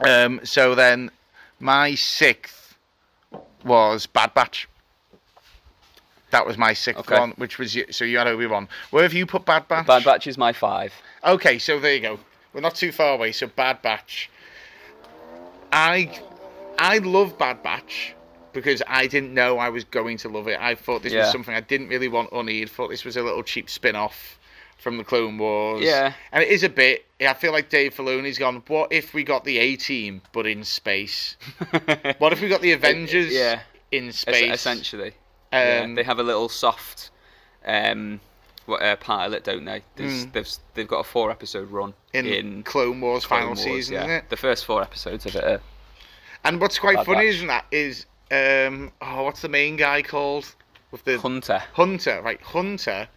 Um, so then, my sixth was Bad Batch. That was my sixth Okay. one, which was so you had Obi Wan. Where have you put Bad Batch? Bad Batch is my 5 Okay, so there you go. We're not too far away. So Bad Batch. I I love Bad Batch because I didn't know I was going to love it. I thought this was something I didn't really want or need. Thought this was a little cheap spin-off from the Clone Wars. Yeah. and it is a bit. I feel like Dave Filoni's gone. What if we got the A Team but in space? What if we got the Avengers? yeah. in Es- space. Essentially Yeah, Um, they have a little soft um, what, uh, pilot, don't they? Mm. they've they've got a four episode run in, in Clone Wars Clone final Wars, season, yeah. isn't it? The first four episodes of it. Are, And what's quite Bad funny isn't that is um oh what's the main guy called with the Hunter. Hunter right Hunter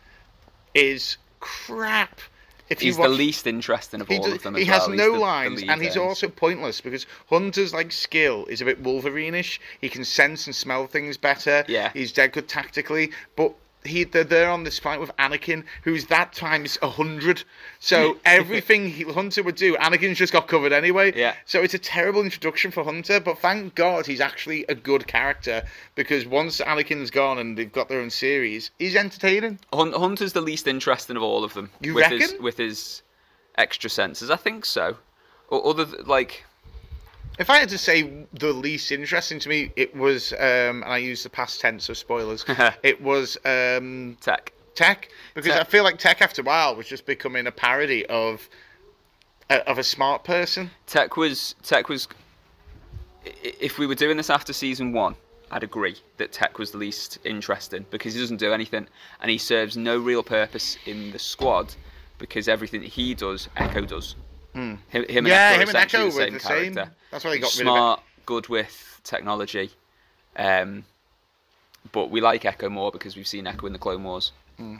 is crap. If He's watch, the least interesting of all does- of them. he as has well. No the- the lines lead and he's also pointless because Hunter's like skill is a bit Wolverine-ish. He can sense and smell things better. Yeah. he's dead good tactically, but. He, they're there on this fight with Anakin, who's that times a hundred. So everything he, Hunter would do, Anakin's just got covered anyway. Yeah. So it's a terrible introduction for Hunter, but thank God he's actually a good character because once Anakin's gone and they've got their own series, he's entertaining. Hunter's the least interesting of all of them. You with His, reckon? with his extra senses, I think so. Or other like If I had to say the least interesting to me, it was, um, and I use the past tense of spoilers, it was um, tech. Tech because Tech. I feel like Tech after a while was just becoming a parody of uh, of a smart person. Tech was Tech was. If we were doing this after season one, I'd agree that Tech was the least interesting because he doesn't do anything and he serves no real purpose in the squad because everything he does, Echo does. Him, him and Hmm. Yeah, Echo him and Echo the were same the same. That's why they got. Smart, good with technology. Um, but we like Echo more because we've seen Echo in the Clone Wars. Hmm.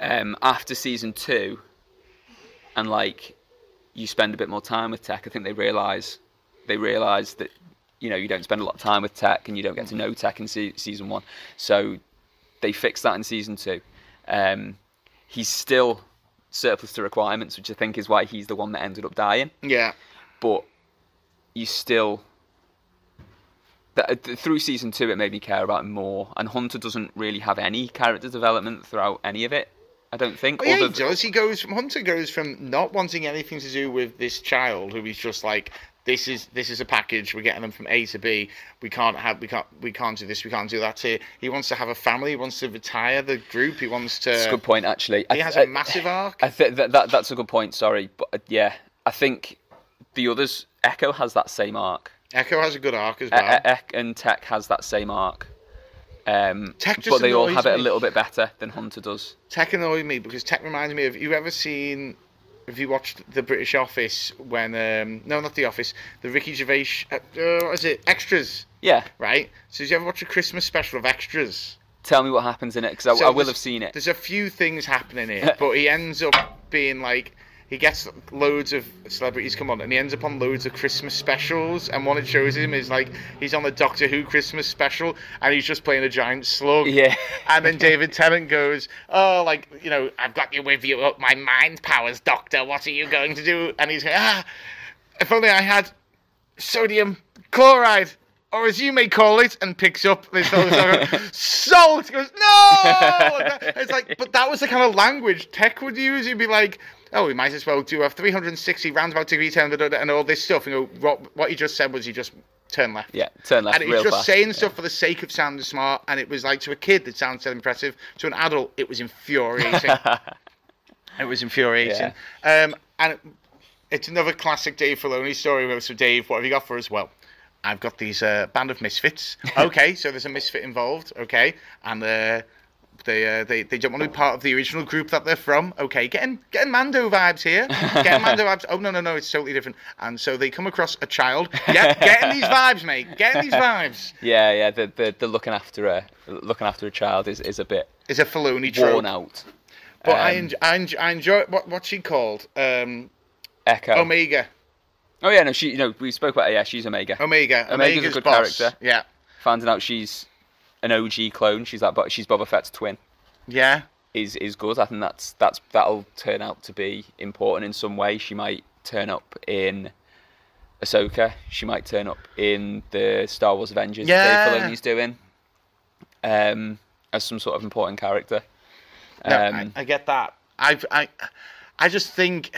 Um, after season two, and like you spend a bit more time with Tech, I think they realise they realise that you know you don't spend a lot of time with Tech and you don't get to know Tech in se- season one. So they fixed that in season two. Um, he's still surplus to requirements, which I think is why he's the one that ended up dying Yeah. but you still th- th- through season two it made me care about him more and hunter doesn't really have any character development throughout any of it i don't think Well, yeah, he does. He goes from Hunter goes from not wanting anything to do with this child, who he's just like, this is this is a package. We're getting them from A to B. We can't have we can't we can't do this. We can't do that here. He wants to have a family. He wants to retire the group. He wants to. That's a good point actually He I- has I- a massive arc. I think that, that that's a good point sorry but uh, yeah i think the others echo has that same arc Echo has a good arc as E- well. E- Ek and tech has that same arc um, Tech just but they all annoys have it a little bit better than hunter does Tech annoyed me because Tech reminds me of. You ever seen? Have you watched the British Office when? Um, no, not the Office. The Ricky Gervais. Uh, uh, what is it? Extras. yeah Right. So did you ever watch a Christmas special of Extras? tell me what happens in it because I, So I will have seen it There's a few things happening here, but he ends up being like he gets loads of celebrities come on, and he ends up on loads of Christmas specials. And one it shows him is like he's on the Doctor Who Christmas special, and he's just playing a giant slug. Yeah. And then David Tennant goes, "Oh, like you know, I've got you with you, up my mind powers, Doctor. What are you going to do?" And he's going, "Ah, if only I had sodium chloride." Or as you may call it, and picks up this other salt. Goes, no. It's like, but that was the kind of language Tech would use. He'd be like, oh, we might as well do a 360 roundabout degree turn and all this stuff. And go, what, what he just said was he just turned left. Yeah, turn left And he's real just fast. saying stuff for the sake of sounding smart. And it was like to a kid that sounded impressive. To an adult, it was infuriating. it was infuriating. Um, and it, it's another classic Dave Filoni story. Where so Dave, what have you got for us? Well, I've got these uh, band of misfits. Okay, so there's a misfit involved. Okay, and uh, they uh, they they don't want to be part of the original group that they're from. Okay, getting getting Mando vibes here. Getting Mando vibes. Oh no no no, it's totally different. And so they come across a child. Yeah, getting these vibes, mate. Getting these vibes. Yeah, yeah. The, the the looking after a looking after a child is, is a bit It's a Filoni trope. worn out. But I, Um, enjoy, I, enjoy, I enjoy what what's she called? Um, Echo. Omega. oh yeah, no, she. You know, we spoke about her. Yeah, she's Omega. Omega. Omega's a good boss. character. Yeah. Finding out she's an OG clone. She's like, but she's Boba Fett's twin. Yeah. Is is good. I think that's that's that'll turn out to be important in some way. She might turn up in Ahsoka. She might turn up in the Star Wars Avengers. that Yeah. Dave Filoni's doing. Um, as some sort of important character. No, Um, I, I get that. I've, I, I just think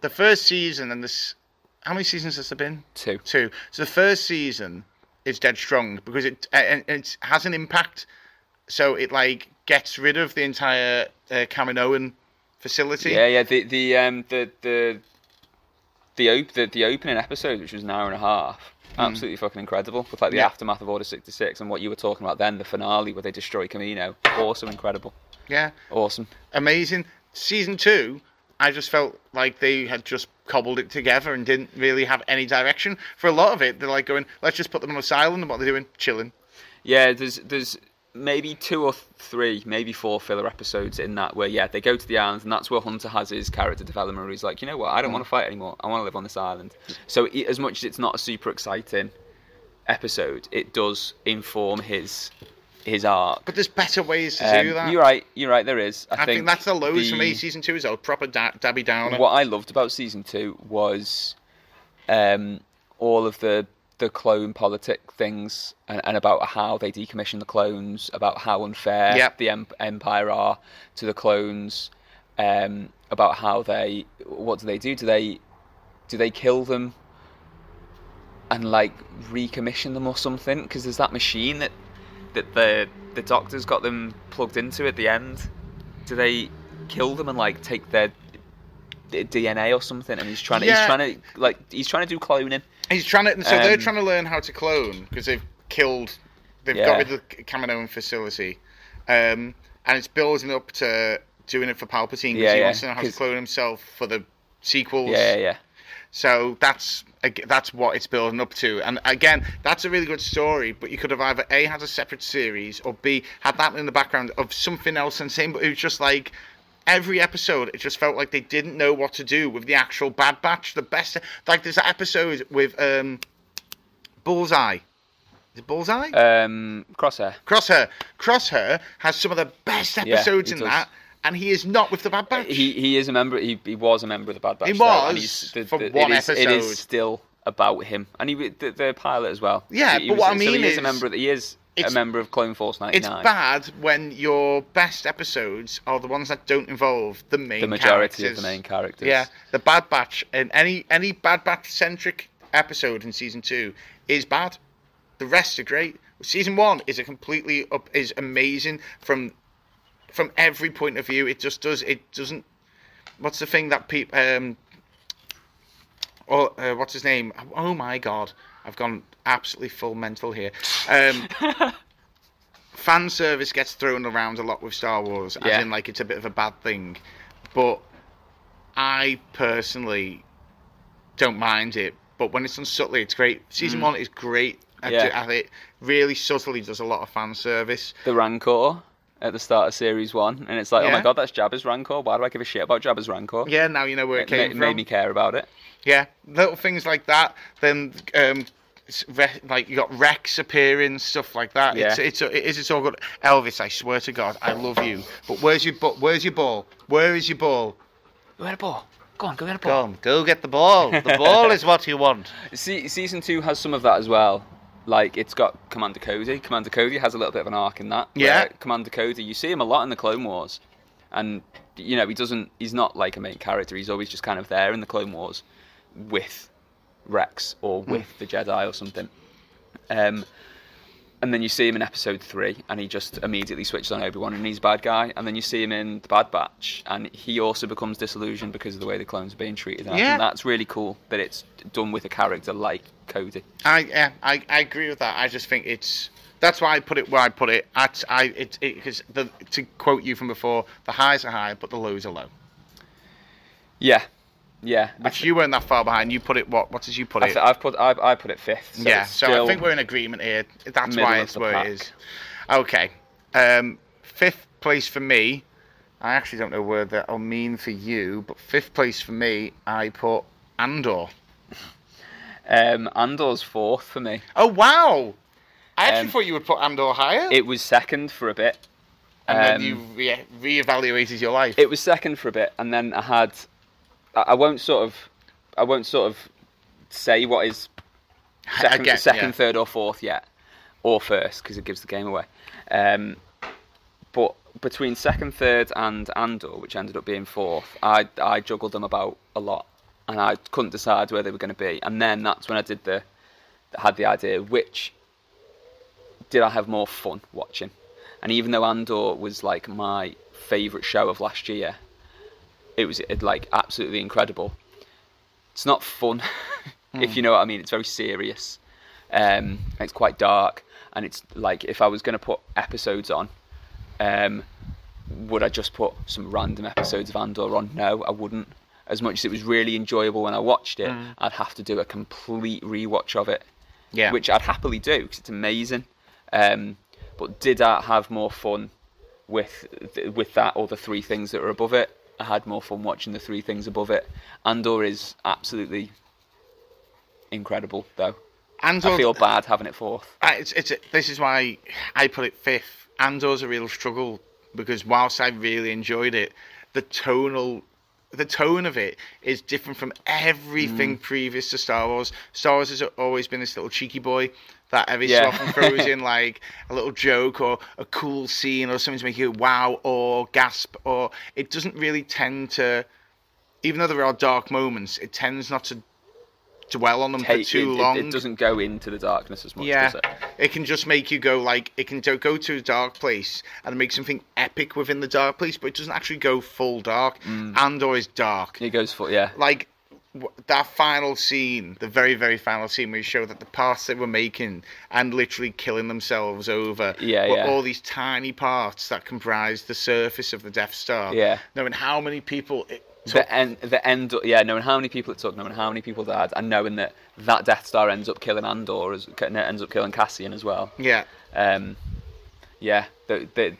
the first season and this. How many seasons has there been? two. Two. So the first season is dead strong because it and it has an impact. So it like gets rid of the entire uh, Kaminoan facility. Yeah, yeah. The the um the the the, op- the the opening episode, which was an hour and a half, absolutely fucking incredible. With like the. Yeah. aftermath of Order sixty six and what you were talking about then, the finale where they destroy Kamino. Awesome, incredible, Yeah. awesome. Amazing. Season two, I just felt like they had just cobbled it together and didn't really have any direction. For a lot of it, they're like going, let's just put them on this island and what they're doing, chilling. Yeah, there's there's maybe two or three, maybe four filler episodes in that where yeah they go to the island and that's where Hunter has his character development. Where he's like, you know what, I don't Mm. want to fight anymore. I want to live on this island. So as much as it's not a super exciting episode, it does inform his his arc. But there's better ways to Um, do that. You're right. You're right. There is. I, I think, that's the lows for me. Season two is a proper da- Dabby Downer. What I loved about season two was um, all of the the clone politic things and, and about how they decommission the clones, about how unfair Yep. the em- empire are to the clones, um, about how they what do they do? Do they do they kill them and like recommission them or something? Because there's that machine that that the the doctor's got them plugged into at the end. Do they kill them and like take their DNA or something? And he's trying to Yeah. he's trying to like he's trying to do cloning. He's trying to. So they're Um, trying to learn how to clone because they've killed They've Yeah. got rid of the Kaminoan facility, um, and it's building up to doing it for Palpatine because Yeah, he wants to know how to clone himself for the sequels. Yeah, yeah. So that's that's what it's building up to, and again, that's a really good story. But you could have either a had a separate series, or b had that in the background of something else and same. But it was just like every episode, it just felt like they didn't know what to do with the actual Bad Batch. The best, like there's that episode with um, Bullseye. Is it Bullseye? Um, Crosshair. Crosshair. Crosshair has some of the best episodes he in does. that, and he is not with the Bad Batch. He he is a member. He, he was a member of the Bad Batch. He though, and was he's- for it one is- It episode. is still about him, and he the, the pilot as well. Yeah, He but was- what I so mean he is, is- a member. Of, he is a member of Clone Force ninety It's bad when your best episodes are the ones that don't involve the main The majority characters. of the main characters. Yeah, the Bad Batch and any any Bad Batch centric episode in season two is bad. The rest are great. Season one is a completely up is amazing from from every point of view. It just does it doesn't. What's the thing that people um. Oh, uh, what's his name? Oh my god, I've gone absolutely full mental here. Um, fan service gets thrown around a lot with Star Wars, as in like it's a bit of a bad thing, but I personally don't mind it. But when it's done subtly, it's great. Season one is great at, Mm. Yeah. it. Really subtly does a lot of fan service. The Rancor at the start of series one, and it's like, oh my god, that's Jabba's Rancor. Why do I give a shit about Jabba's Rancor? Yeah, now you know where it, it, came it from. made me care about it. Yeah, little things like that. Then um, re- like you got Rex appearing, stuff like that. It's Yeah. it's it is it's all good. Elvis, I swear to God, I love you. But where's your bu- where's your ball? Where is your ball? Go get a ball. Go on, go get a Go ball. on, go get the ball. The ball is what you want. See, season two has some of that as well. Like it's got Commander Cody. Commander Cody has a little bit of an arc in that. Yeah. Commander Cody, you see him a lot in the Clone Wars, and you know he doesn't. He's not like a main character. He's always just kind of there in the Clone Wars, with Rex or Hmm. with the Jedi or something. Um, and then you see him in episode three, and he just immediately switches on Obi Wan, and he's a bad guy. And then you see him in the Bad Batch, and he also becomes disillusioned because of the way the clones are being treated. And Yeah. that's really cool that it's done with a character like Cody. I yeah, I, I agree with that. I just think it's that's why I put it where I put it. At I it because the to quote you from before, the highs are high, but the lows are low. Yeah, yeah. Which you weren't that far behind. You put it what? What did you put I it? th- I've put I, I put it fifth. So yeah, so I think we're in agreement here. That's why it's where pack. it is. Okay. Um, fifth place for me. I actually don't know where that'll mean for you, but fifth place for me, I put Andor. um, Andor's fourth for me. Oh wow! I actually Um, thought you would put Andor higher, It was second for a bit. and then um, you re- reevaluated your life. It was second for a bit, and then I had. I, won't sort of. I won't sort of say what is second, second yeah. third, or fourth yet, or first because it gives the game away. Um, but between second, third, and Andor, which ended up being fourth, I I juggled them about a lot, and I couldn't decide where they were going to be. And then that's when I did the had the idea which did I have more fun watching. And even though Andor was like my favourite show of last year, it was like absolutely incredible. It's not fun, if you know what I mean. It's very serious. Um, it's quite dark, and it's like if I was going to put episodes on, um, would I just put some random episodes of Andor on? No, I wouldn't. As much as it was really enjoyable when I watched it, I'd have to do a complete rewatch of it yeah. which I'd happily do because it's amazing. Um, but did I have more fun with with that or the three things that are above it? I had more fun watching the three things above it. Andor is absolutely incredible, though. Andor, I feel bad having it fourth. I- it's, it's this is why I put it fifth. Andor's a real struggle because whilst I really enjoyed it, the tonal, the tone of it is different from everything Mm. previous to Star Wars. Star Wars has always been this little cheeky boy that every Yeah. so often throws in like a little joke or a cool scene or something to make you wow or gasp or it doesn't really tend to. Even though there are dark moments, it tends not to dwell on them Take- for too it, it- long. It, doesn't go into the darkness as much, Yeah, does it? it can just make you go like it can go to a dark place and make something epic within the dark place, but it doesn't actually go full dark. Mm. Andor is dark. It goes for yeah. Like that final scene, the very very final scene, where you show that the parts they were making and literally killing themselves over Yeah, were yeah. all these tiny parts that comprised the surface of the Death Star. Yeah. knowing how many people it took. the end, the end, yeah, knowing how many people it took, knowing how many people died, and knowing that that Death Star ends up killing Andor, as, ends up killing Cassian as well. yeah, Um, yeah, the, the,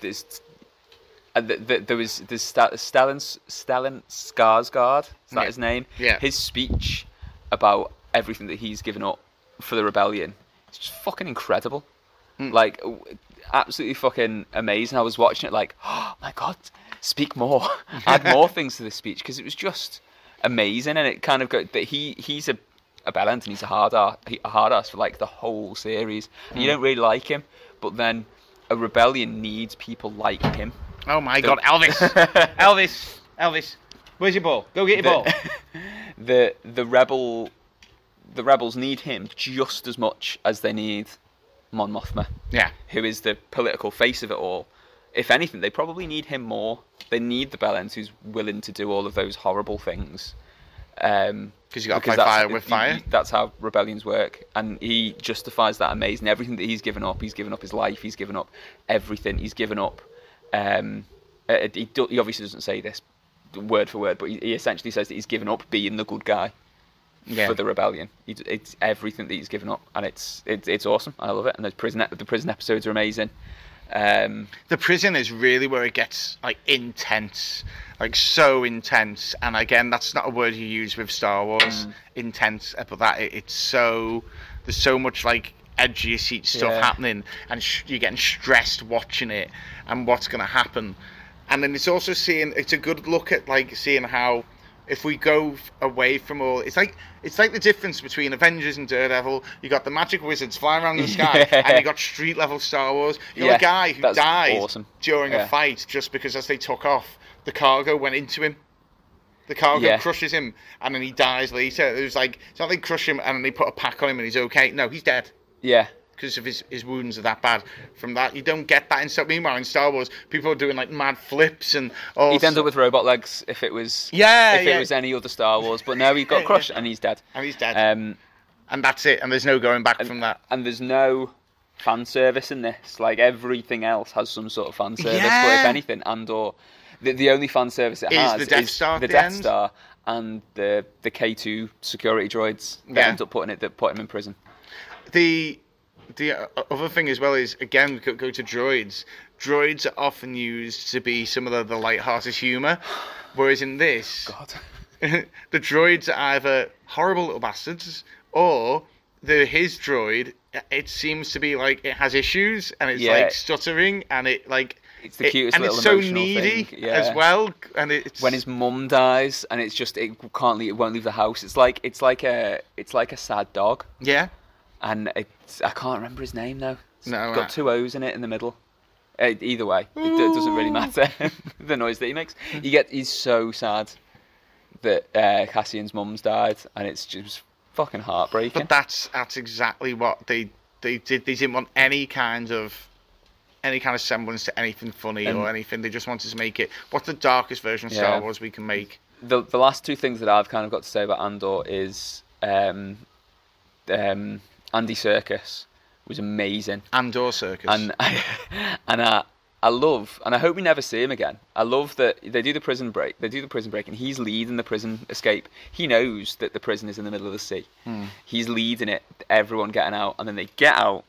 there's, uh, the, the, there was there's Sta- Stellan Stellan Skarsgård. Is that Yeah. his name? Yeah. His speech about everything that he's given up for the rebellion. It's just fucking incredible. Hmm. Like, absolutely fucking amazing. I was watching it like, oh my god, speak more, add more things to this speech because it was just amazing, and it kind of got that he he's a a bellend and he's a hard ass, a hard ass for like the whole series. And you don't really like him, but then a rebellion needs people like him. Oh my God, Elvis, Elvis, Elvis, where's your ball? Go get your ball. The, the the rebel the rebels need him just as much as they need Mon Mothma, Yeah, who is the political face of it all. If anything, they probably need him more. They need the Bellends who's willing to do all of those horrible things. Um, 'Cause you gotta because fire with he- fire. he- That's how rebellions work, and he justifies that amazing. Everything that he's given up, he's given up his life. He's given up everything. He's given up. Um, uh, he, do, he obviously doesn't say this word for word, but he, he essentially says that he's given up being the good guy yeah. for the rebellion. He, it's everything that he's given up, and it's it's it's awesome. I love it. And the prison the prison episodes are amazing. Um, the prison is really where it gets like intense like so intense and again that's not a word you use with star wars Mm. intense uh, but that it, it's so there's so much like edge of your seat stuff Yeah. happening and sh- you're getting stressed watching it and what's going to happen. And then it's also seeing it's a good look at like seeing how if we go away from all it's like it's like the difference between avengers and daredevil. You got the magic wizards flying around the sky Yeah. and you got street level star wars. You got Yeah, a guy who died awesome. during a fight just because as they took off the cargo went into him. The cargo Yeah. crushes him and then he dies later. It was like it's not they crush him and then they put a pack on him and he's okay. No he's dead yeah, because of his, his wounds are that bad from that you don't get that in Star meanwhile in Star Wars people are doing like mad flips and all he'd end up with robot legs if it was Yeah, if yeah. it was any other Star Wars. But now he got crushed and he's dead. and he's dead Um, and that's it and there's no going back from that and there's no fan service in this. Like everything else has some sort of fan service, but if anything, Andor, the, the only fan service it Is has the Death is Star the the Death end? Star and the the K two security droids that Yeah. end up putting it that put him in prison. The the uh, other thing as well is again go, go to droids. Droids are often used to be some of the, the light-hearted humor, whereas in this, God. the droids are either horrible little bastards or the his droid. It seems to be like it has issues and it's Yeah. like stuttering and it like It's the cutest it- and little it's so needy thing, yeah. as well. And it's when his mum dies and it's just it can't leave, it won't leave the house. It's like it's like a it's like a sad dog, yeah and it's I can't remember his name though. It's No, got I- two O's in it in the middle. Uh, either way, it, do- doesn't really matter. the noise that he makes, you get he's so sad that uh, Cassian's mum's died, and it's just fucking heartbreaking. But that's that's exactly what they they did. They didn't want any kind of any kind of semblance to anything funny And- or anything. They just wanted to make it. What's the darkest version of Star Wars we can make? the the last two things that I've kind of got to say about Andor is um, um, Andy Serkis was amazing. Andor Circus. and I, and I, I love, and I hope we never see him again. I love that they do the prison break. They do the prison break, and he's leading the prison escape. He knows that the prison is in the middle of the sea. Hmm. He's leading it. Everyone getting out, and then they get out.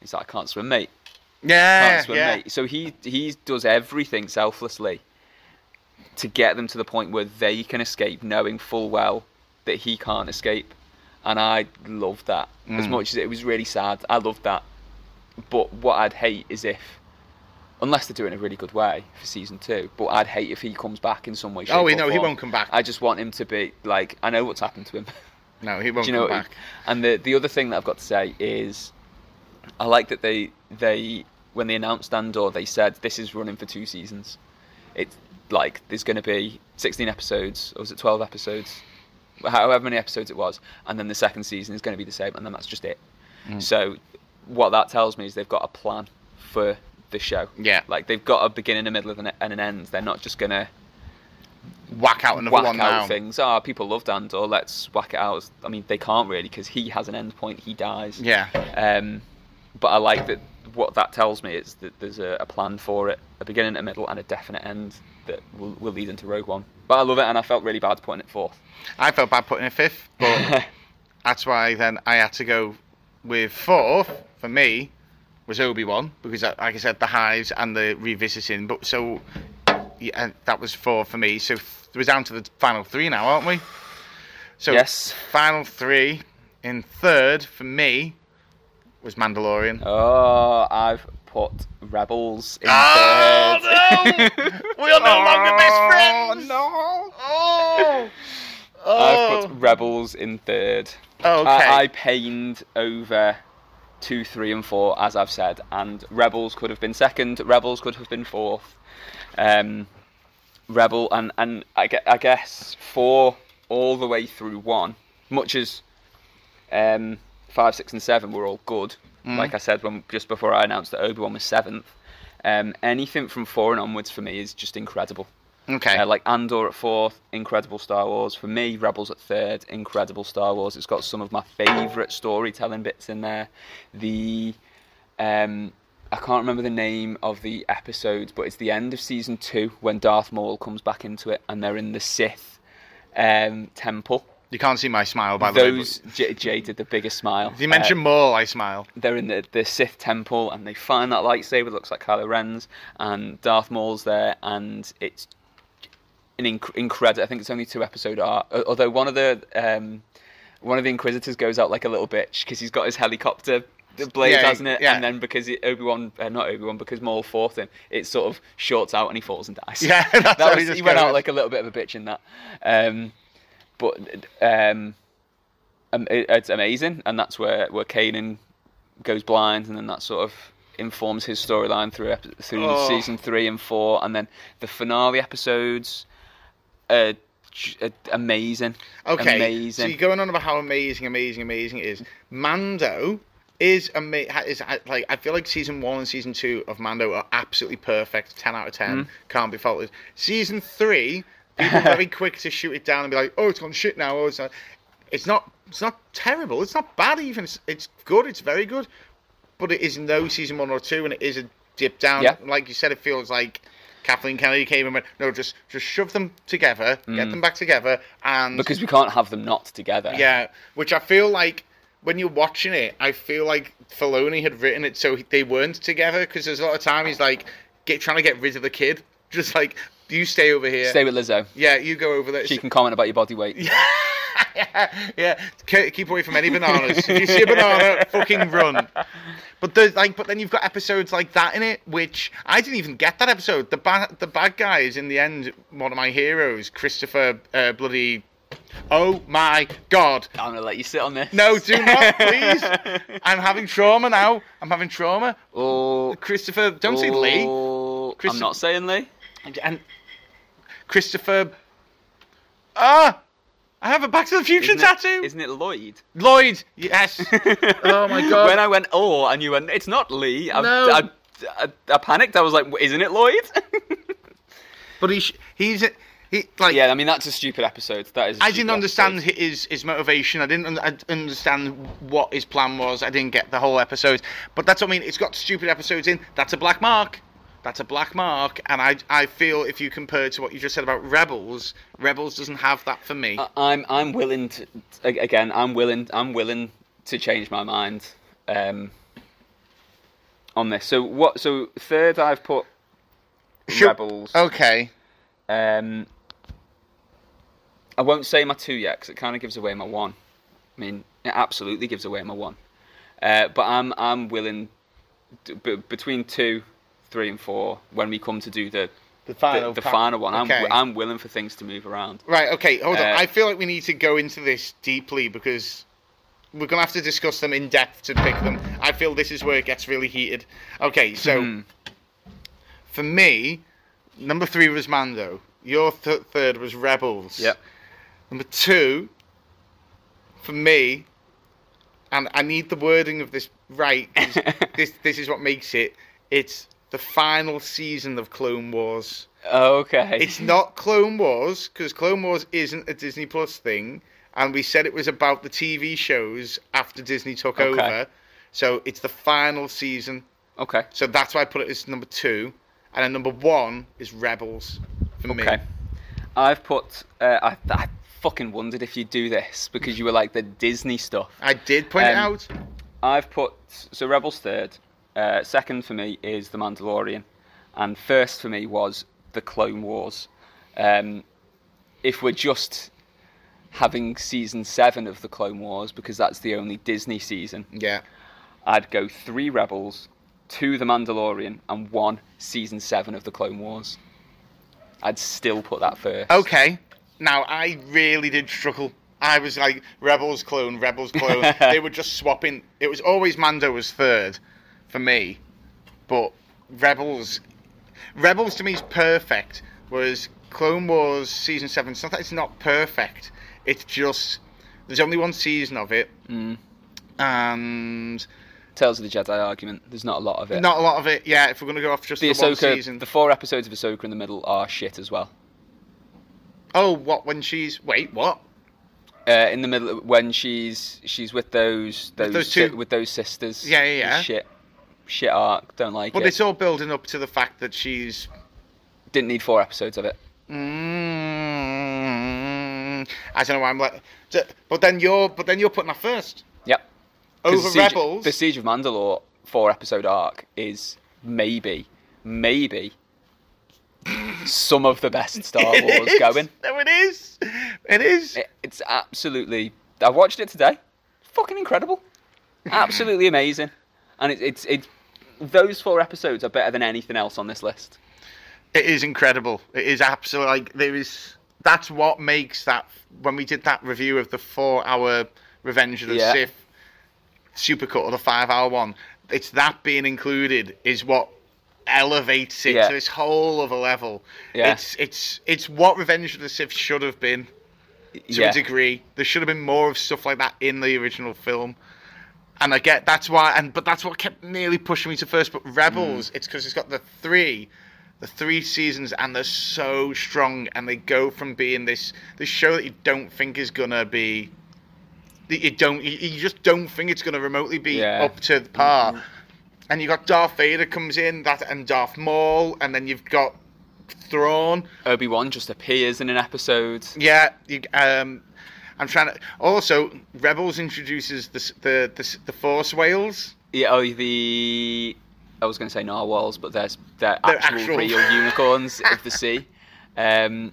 He's like, "I can't swim, mate. yeah, Can't swim, yeah. mate." So he he does everything selflessly to get them to the point where they can escape, knowing full well that he can't escape. And I love that as Mm. much as it was really sad. I loved that. But what I'd hate is if, unless they do it in a really good way for season two, but I'd hate if he comes back in some way. Shape, Oh, know he won't come back. I just want him to be like, I know what's happened to him. No, he won't you know? come back. And the the other thing that I've got to say is, I like that they they when they announced Andor, they said this is running for two seasons. It's like there's going to be 16 episodes, or was it 12 episodes? However many episodes it was, and then the second season is going to be the same, and then that's just it. Mm. So, what that tells me is they've got a plan for the show. Yeah. Like they've got a beginning, a middle, and an- end. They're not just gonna whack out another whack one out now. things. Ah, people loved Andor. Let's whack it out. I mean, they can't really because he has an end point. He dies. Yeah. Um, but I like that. What that tells me is that there's a, a plan for it, a beginning, a middle, and a definite end that will, will lead into Rogue One. But I love it, and I felt really bad putting it fourth. I felt bad putting it fifth, but that's why then I had to go with fourth for me was Obi Wan because, like I said, the highs and the revisiting. But so yeah, that was four for me. So th- we're down to the final three now, aren't we? So Yes. final three in third for me was Mandalorian. oh, I've put Rebels in Oh, third. no! We are no longer best friends. No. Oh. I've Oh. put Rebels in third. okay. I, I pained over two, three, and four, as I've said, and Rebels could have been second. Rebels could have been fourth. Um, Rebel and and I, gue- I guess four all the way through one, much as um, five, six, and seven were all good. Like I said when just before I announced that Obi Wan was seventh. Um, anything from four and onwards for me is just incredible. okay. Uh, like Andor at fourth, incredible Star Wars. For me, Rebels at third, incredible Star Wars. It's got some of my favourite storytelling bits in there. The um, I can't remember the name of the episodes, but it's the end of season two when Darth Maul comes back into it, and they're in the Sith um, temple. You can't see my smile by the way. Those J- Jay did the biggest smile. but- You mentioned Uh, Maul, I smile. they're in the, the Sith temple and they find that lightsaber that looks like Kylo Ren's and Darth Maul's there and it's an inc- incredible. I think it's only two episode arc. uh, Although one of the um, one of the Inquisitors goes out like a little bitch because he's got his helicopter blades, Yeah, hasn't it? yeah. And then because Obi Wan, uh, not Obi Wan, because Maul fought him, it sort of shorts out and he falls and dies. Yeah, that's that was, he just he went out like a little bit of a bitch in that. Um, but um, it's amazing, and that's where where Kanan goes blind, and then that sort of informs his storyline through through Oh. season three and four, and then the finale episodes are, j- are amazing. Okay, so you're going on about how amazing, amazing, amazing it is. Mando is ama- ha- is like I feel like season one and season two of Mando are absolutely perfect, ten out of ten, Mm-hmm. can't be faulted. Season three, people are very quick to shoot it down and be like, "Oh, it's gone shit now." Oh, it's not. It's not. It's not terrible. It's not bad even. It's, it's good. It's very good, but it is no season one or two, and it is a dip down. Yeah. Like you said, it feels like. Kathleen Kennedy came and went, no, just just shove them together, get them back together, and Mm. because we can't have them not together. yeah, which I feel like when you're watching it, I feel like Filoni had written it so they weren't together because there's a lot of time he's like get trying to get rid of the kid, just like you stay over here. Stay with Lizzo. yeah, you go over there. She can comment about your body weight. yeah, yeah. Ke- Keep away from any bananas. if you see a banana, fucking run. But there's like, but then you've got episodes like that in it, which I didn't even get that episode. The bad, the bad guy is in the end one of my heroes, Christopher uh, bloody. Oh my god! I'm gonna let you sit on this. No, do not, please. I'm having trauma now. I'm having trauma. Oh, Christopher, don't say Lee. oh, I'm not saying Lee. And Christopher. Ah, I have a Back to the Future Isn't tattoo. Isn't it Lloyd? Lloyd, yes. oh my god. When I went oh, and you went, it's not Lee. I, No. I, I, I panicked. I was like, isn't it Lloyd? But he, sh- he's he like. yeah, I mean that's a stupid episode. That is. I I didn't understand his his motivation. I didn't un- I didn't understand what his plan was. I didn't get the whole episode. But that's what I mean. It's got stupid episodes in. That's a black mark. That's a black mark. And I I feel if you compare to what you just said about Rebels, Rebels doesn't have that for me. I'm I'm willing to again. I'm willing. I'm willing to change my mind um, on this. So what? So third, I've put Should- Rebels. okay. Um, I won't say my two yet because it kind of gives away my one. I mean, it absolutely gives away my one. Uh, but I'm I'm willing to, b- between two, three, and four when we come to do the The the, final. the pa- final one. Okay. I'm I'm willing for things to move around. Right, okay, hold on. Uh, I feel like we need to go into this deeply because we're going to have to discuss them in depth to pick them. I feel this is where it gets really heated. Okay, so Hmm. for me, number three was Mando. Your th- third was Rebels. Yep. Number two, for me, and I need the wording of this right. this this is what makes it. It's the final season of Clone Wars. Okay. It's not Clone Wars because Clone Wars isn't a Disney Plus thing, and we said it was about the TV shows after Disney took Okay. over. So it's the final season. okay. So that's why I put it as number two, and then number one is Rebels for me. Okay. I've put. Uh, I, I fucking wondered if you'd do this because you were like the Disney stuff. I did point it Um, out. I've put so Rebels third. Uh, second for me is The Mandalorian, and first for me was The Clone Wars. Um, if we're just having season seven of The Clone Wars because that's the only Disney season, Yeah. I'd go three Rebels, two The Mandalorian, and one season seven of The Clone Wars. I'd still put that first. Okay. Now I really did struggle. I was like Rebels clone, Rebels clone. they were just swapping. It was always Mando was third for me, but Rebels, Rebels to me is perfect. Whereas Clone Wars season seven, it's not that it's not perfect. It's just there's only one season of it, Mm. and Tales of the Jedi argument. There's not a lot of it. not a lot of it. Yeah, if we're gonna go off just the the, one season. the four episodes of Ahsoka in the middle are shit as well. oh, what when she's wait what? Uh, in the middle when she's she's with those those, With those two- with those sisters. Yeah, yeah, yeah. Shit, shit arc. Don't like But it. But it's all building up to the fact that she's Didn't need four episodes of it. Mm, I don't know why I'm like, but then you're, but then you're putting that first Yep. over the Siege, Rebels. The Siege of Mandalore four episode arc is maybe maybe some of the best Star Wars is. going. No, it is. It is. It, it's absolutely. I watched it today. Fucking incredible. Absolutely amazing. And it, it's it's those four episodes are better than anything else on this list. It is incredible. It is absolutely like there is. That's what makes that when we did that review of the four-hour Revenge of the Yeah. Sith supercut or the five-hour one. It's that being included is what elevates it Yeah. to this whole other level. Yeah. It's it's it's what Revenge of the Sith should have been. to yeah. a degree. There should have been more of stuff like that in the original film. And I get that's why, and but that's what kept nearly pushing me to first. But Mm. Rebels, it's because it's got the three, the three seasons, and they're so strong, and they go from being this this show that you don't think is gonna be, that you don't, you, you just don't think it's gonna remotely be Yeah. up to the par. And you got Darth Vader comes in, that and Darth Maul, and then you've got Thrawn. Obi Wan just appears in an episode. Yeah, you, um, I'm trying to. Also, Rebels introduces the the the, the Force whales. Yeah, oh, the I was going to say narwhals, but there's they're, They're actual, actual. real unicorns of the sea. Um,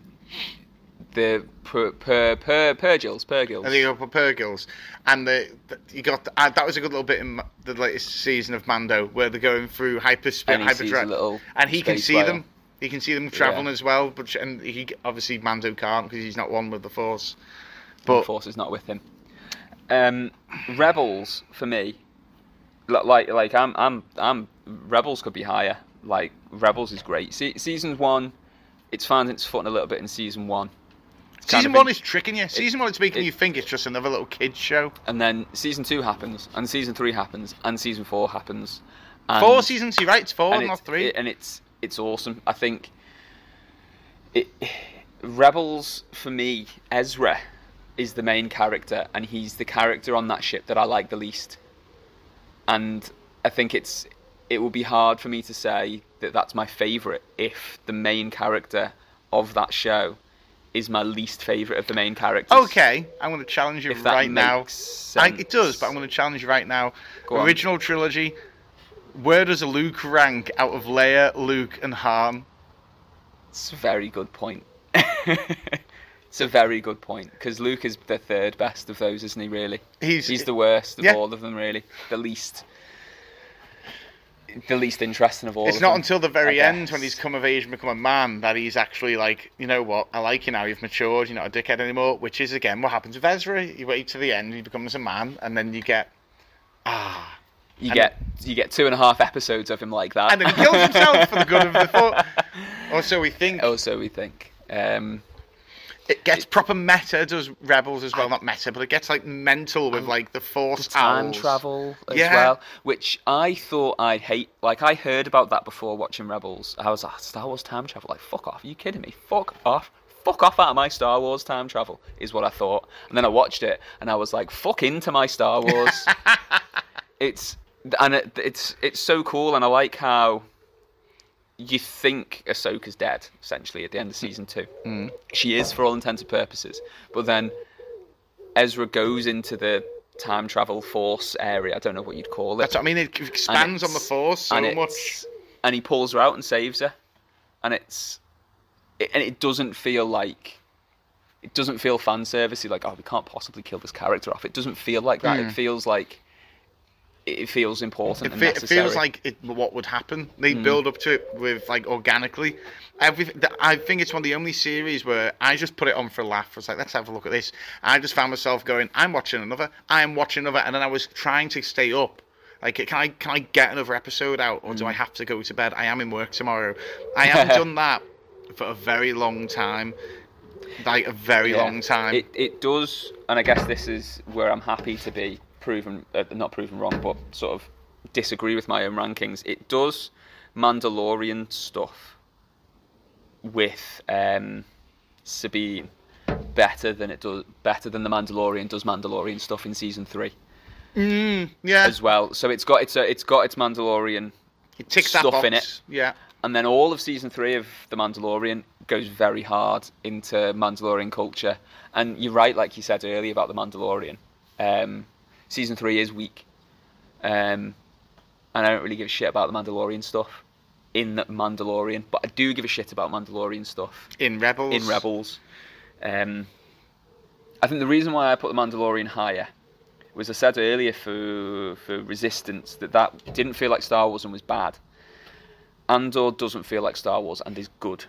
the per per per purrgils, purrgils. I think up Purrgils, and the, the you got uh, that was a good little bit in the latest season of Mando where they're going through hyperspace, And he hyperdrive, and he can see whale. them. He can see them traveling Yeah. as well, but and he obviously Mando can't because he's not one with the Force. But force is not with him. Um, Rebels for me, like like I'm I'm I'm Rebels could be higher. Like Rebels is great. Se- season one, it's finding its footing a little bit in season one. It's season one in- is tricking you. Season one is making it- you think it's just another little kids show. and then season two happens, and season three happens, and season four happens. And, Four seasons, you're right. It's four, and not it's, three. it- and it's it's awesome. I think it Rebels for me, Ezra is the main character, and he's the character on that ship that I like the least. And I think it's it will be hard for me to say that that's my favorite if the main character of that show is my least favorite of the main characters. Okay, I'm going to challenge you If right now. I, it does, but I'm going to challenge you right now. Go on. Original trilogy. Where does Luke rank out of Leia, Luke, and Han? It's a very good point. it's a very good point because Luke is the third best of those, isn't he? Really, He's he's the worst of Yeah. all of them. Really, the least, the least interesting of all. It's of not them, until the very end when he's come of age and become a man that he's actually like, you know what, I like you now. You've matured. You're not a dickhead anymore. Which is again what happens with Ezra. You wait to the end, he becomes a man, and then you get ah, you and- get you get two and a half episodes of him like that, and then he kills himself for the good of the thought. Or so we think. Or so we think. Um, It gets proper meta, does Rebels as well? Not meta, but it gets like mental with like the Force time owls. travel as Yeah. well, which I thought I'd hate. Like I heard about that before watching Rebels. I was like, Star Wars time travel. Like fuck off. Are you kidding me? Fuck off. Fuck off out of my Star Wars time travel is what I thought. And then I watched it and I was like, fuck into my Star Wars. it's and it, it's it's so cool and I like how you think Ahsoka's dead essentially at the end of season two. Mm. She is for all intents and purposes, but then Ezra goes into the time travel force area. I don't know what you'd call it. That's what I mean. It expands on the Force so and much. And he pulls her out and saves her, and it's it, and it doesn't feel like it doesn't feel fan servicey. Like oh, we can't possibly kill this character off. It doesn't feel like that. It feels like it feels important It, and fe- it feels like it, what would happen. They Mm. build up to it with like organically. Everything. I think it's one of the only series where I just put it on for a laugh. I was like, let's have a look at this. I just found myself going, I'm watching another. I am watching another, and then I was trying to stay up. Like, can I can I get another episode out, or Mm. do I have to go to bed? I am in work tomorrow. I haven't done that for a very long time. Like a very Yeah. long time. It it does, and I guess this is where I'm happy to be proven, uh, not proven wrong, but sort of disagree with my own rankings. It does Mandalorian stuff with um, Sabine better than it does better than the Mandalorian does Mandalorian stuff in season three Mm, yeah, as well. So it's got its uh, it's got its Mandalorian it ticks stuff in it. Yeah. and then all of season three of The Mandalorian goes very hard into Mandalorian culture. And you're right, like you said earlier about The Mandalorian. Um, season three is weak. Um, and I don't really give a shit about the Mandalorian stuff in The Mandalorian, but I do give a shit about Mandalorian stuff In Rebels. in Rebels. Um, I think the reason why I put The Mandalorian higher was I said earlier for for Resistance that that didn't feel like Star Wars and was bad. Andor doesn't feel like Star Wars and is good.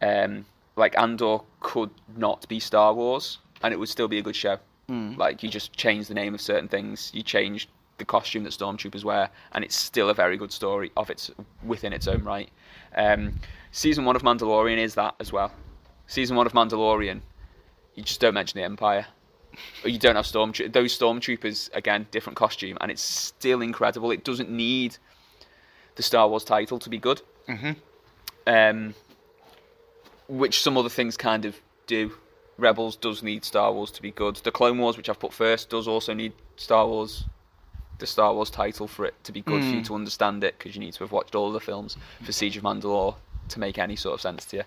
Um, like Andor could not be Star Wars and it would still be a good show. Like you just change the name of certain things, you change the costume that stormtroopers wear, and it's still a very good story of its within its own right. Um, season one of Mandalorian is that as well. Season one of Mandalorian, you just don't mention the Empire. Or you don't have storm those stormtroopers again, different costume, and it's still incredible. It doesn't need the Star Wars title to be good. Mhm. Um, which some other things kind of do. Rebels does need Star Wars to be good. The Clone Wars, which I've put first, does also need Star Wars, the Star Wars title for it to be good for you to understand it, because you need to have watched all of the films for Siege of Mandalore to make any sort of sense to you.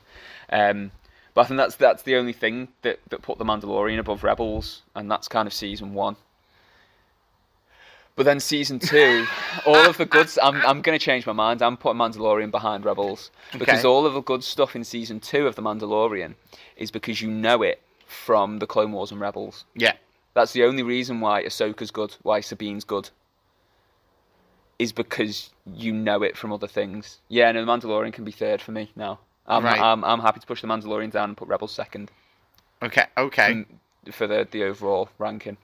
Um, but I think that's that's the only thing that, that put the Mandalorian above Rebels, and that's kind of season one. But then season two, all of the good. I'm I'm going to change my mind. I'm putting Mandalorian behind Rebels because Okay. all of the good stuff in season two of the Mandalorian is because you know it from the Clone Wars and Rebels. Yeah. That's the only reason why Ahsoka's good, why Sabine's good, is because you know it from other things. Yeah, no, the Mandalorian can be third for me now. I'm, Right. I'm, I'm happy to push the Mandalorian down and put Rebels second Okay. Okay. For the, the overall ranking.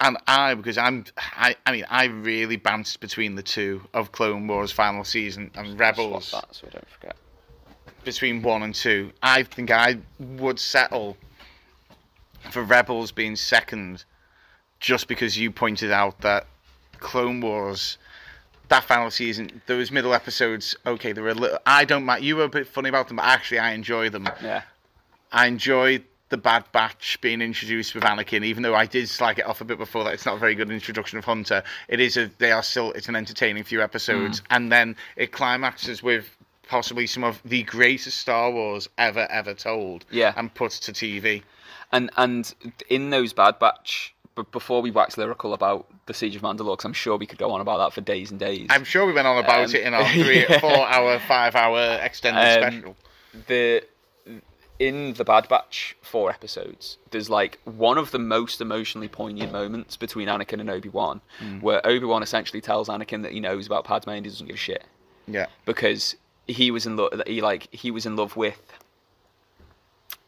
And I, because I'm, I, I mean, I really bounced between the two of Clone Wars final season and Swap Rebels that so I don't forget. between one and two. I think I would settle for Rebels being second, just because you pointed out that Clone Wars, that final season, those middle episodes, okay, they were a little. I don't mind. You were a bit funny about them, but actually, I enjoy them. Yeah. I enjoyed the Bad Batch being introduced with Anakin, even though I did slag it off a bit before that. It's not a very good introduction of Hunter. It is a. They are still. It's an entertaining few episodes, and then it climaxes with possibly some of the greatest Star Wars ever ever told. Yeah. And put to TV. And and in those Bad Batch, b- before we wax lyrical about the Siege of Mandalore, because I'm sure we could go on about that for days and days. I'm sure we went on about Um, it in our three, yeah. four hour, five hour extended Um, special. the in the Bad Batch four episodes, there's like one of the most emotionally poignant moments between Anakin and Obi Wan, where Obi Wan essentially tells Anakin that he knows about Padme and he doesn't give a shit Yeah. because he was in love. He like he was in love with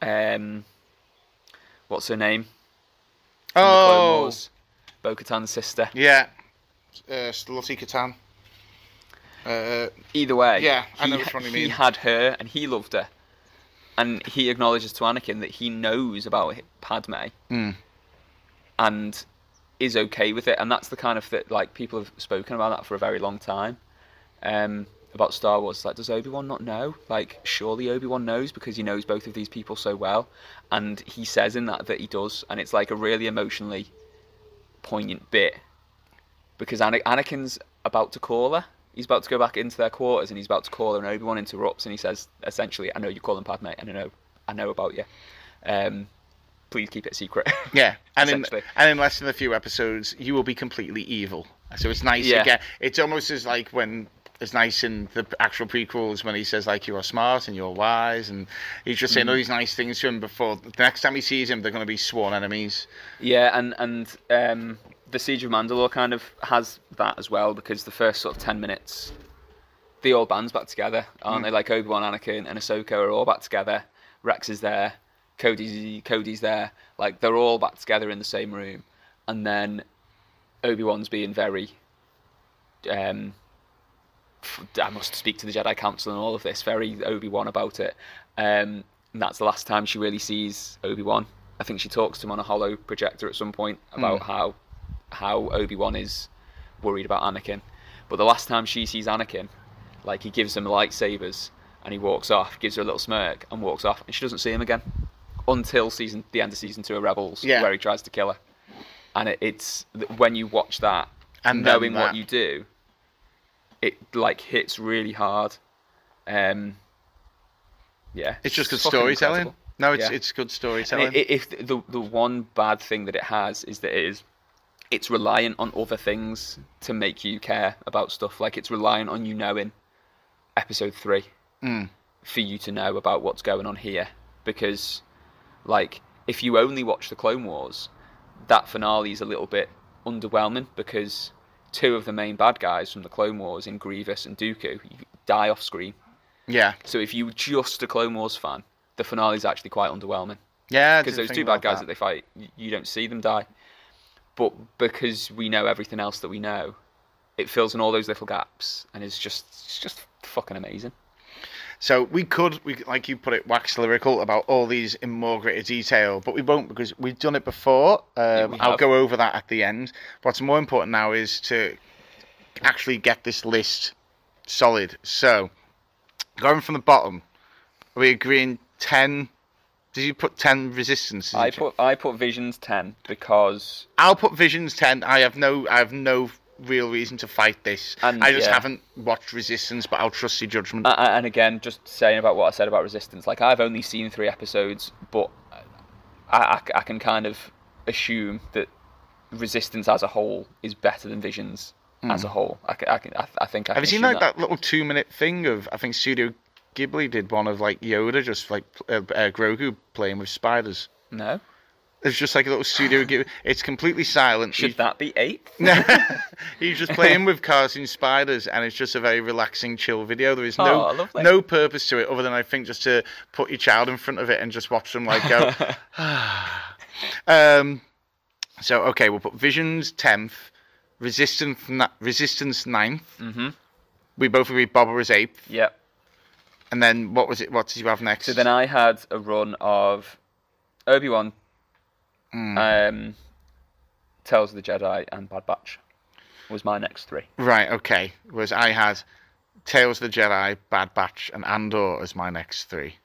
um, what's her name? From Oh. Wars. Bo-Katan's sister. Yeah. Uh, Slutty Katan. Uh, Either way, Yeah, I he, know which one you mean. he had her and he loved her. And he acknowledges to Anakin that he knows about Padme Mm. and is okay with it, and that's the kind of that like people have spoken about that for a very long time. Um, about Star Wars, like does Obi Wan not know? Like surely Obi Wan knows because he knows both of these people so well, and he says in that that he does, and it's like a really emotionally poignant bit because Ana- Anakin's about to call her. He's about to go back into their quarters, and he's about to call her, and Obi Wan interrupts, and he says essentially, "I know you're calling Padme, and I know, I know about you. Um, please keep it secret." Yeah, and in and in less than a few episodes, you will be completely evil. So it's nice Yeah. again. It's almost as like when it's nice in the actual prequels when he says like you are smart and you're wise, and he's just saying Mm-hmm. all these nice things to him before the next time he sees him, they're going to be sworn enemies. Yeah, and and um, the Siege of Mandalore kind of has that as well because the first sort of ten minutes, the old band's back together, aren't they? Like Obi Wan, Anakin, and Ahsoka are all back together. Rex is there, Cody's Cody's there. Like they're all back together in the same room, and then Obi Wan's being very. Um, I must speak to the Jedi Council and all of this. Very Obi Wan about it. Um, and that's the last time she really sees Obi Wan. I think she talks to him on a holo projector at some point about how how Obi Wan is worried about Anakin. But the last time she sees Anakin, like he gives him lightsabers and he walks off, gives her a little smirk and walks off, and she doesn't see him again until season the end of season two of Rebels, Yeah. where he tries to kill her. And it, it's when you watch that, And knowing that- what you do, it like hits really hard. Um, yeah, It's just good storytelling. No, it's Yeah. it's good storytelling. i- i- if the the one bad thing that it has is that it is it's reliant on other things to make you care about stuff. Like it's reliant on you knowing episode three Mm. for you to know about what's going on here. Because, like, if you only watch the Clone Wars, that finale is a little bit underwhelming because two of the main bad guys from the Clone Wars, in Grievous and Dooku, die off screen. yeah, So if you were just a Clone Wars fan, the finale is actually quite underwhelming yeah. Because those two bad guys that. they fight, you don't see them die. But because we know everything else that we know, it fills in all those little gaps, and it's just it's just fucking amazing. So we could, we like you put it, wax lyrical about all these in more greater detail, but we won't because we've done it before. Um, I'll go over that at the end. What's more important now is to actually get this list solid. So going from the bottom, are we agreeing ten? Did you put ten resistance? I put I put Visions ten because I'll put Visions ten. I have no, I have no real reason to fight this. And, I just yeah. haven't watched Resistance, but I'll trust your judgment. a- and again, just saying about what I said about Resistance, like I've only seen three episodes, but I, I, I can kind of assume that Resistance as a whole is better than Visions as a whole. I, I, I, I think I Hmm. Have you seen like that little two minute thing of I think Studio Ghibli did one of like Yoda just like uh, uh, Grogu playing with spiders. No, It's just like a little Studio Ghibli. It's completely silent. should that be eight? he's just playing with cartoon spiders, and it's just a very relaxing, chill video. There is no Oh, lovely. no purpose to it other than I think just to put your child in front of it and just watch them like go. um, so okay, we'll put Visions tenth, Resistance na- Resistance 9th. Mhm. We both agree Boba was eighth. Yep. And then what was it? What did you have next? So then I had a run of Obi Wan, um, Tales of the Jedi, and Bad Batch. Was my next three. right, okay. Was I had Tales of the Jedi, Bad Batch, and Andor as my next three.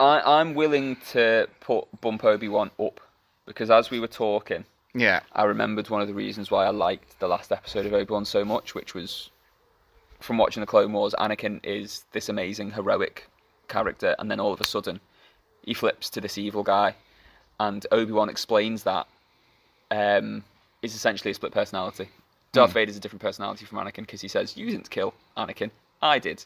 I, I'm willing to put bump Obi Wan up because as we were talking, Yeah, I remembered one of the reasons why I liked the last episode of Obi Wan so much, which was from watching the Clone Wars. Anakin is this amazing heroic character, and then all of a sudden, he flips to this evil guy, and Obi Wan explains that um, it's essentially a split personality. Darth Vader is a different personality from Anakin because he says, "You didn't kill Anakin, I did,"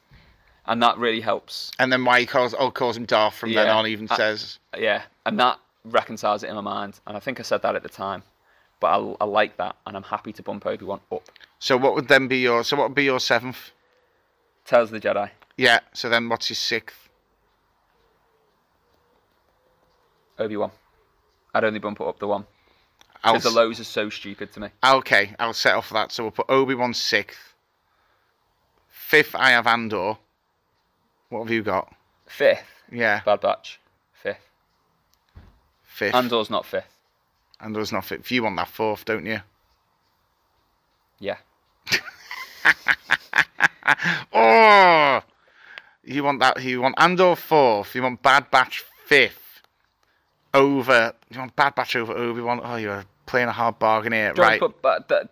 and that really helps and then why he calls oh calls him Darth from then on even I- says yeah, and that reconciles it in my mind. And I think I said that at the time, but I, I like that, and I'm happy to bump Obi Wan up. So what would then be your so what would be your seventh? Tales of the Jedi, Yeah. So then what's your sixth? Obi Wan. I'd only bump it up the one because the lows are so stupid to me. Ah, okay, I'll set off that. So we'll put Obi Wan sixth. Fifth, I have Andor. What have you got? Fifth, Yeah. Bad Batch. Fifth. fifth. Andor's not fifth. Andor's not fifth. You want that fourth, don't you? Yeah. Oh, you want that? You want Andor fourth. You want Bad Batch fifth. Over. You want Bad Batch over Obi Wan. Oh, you're playing a hard bargain here, Do you want right? put- but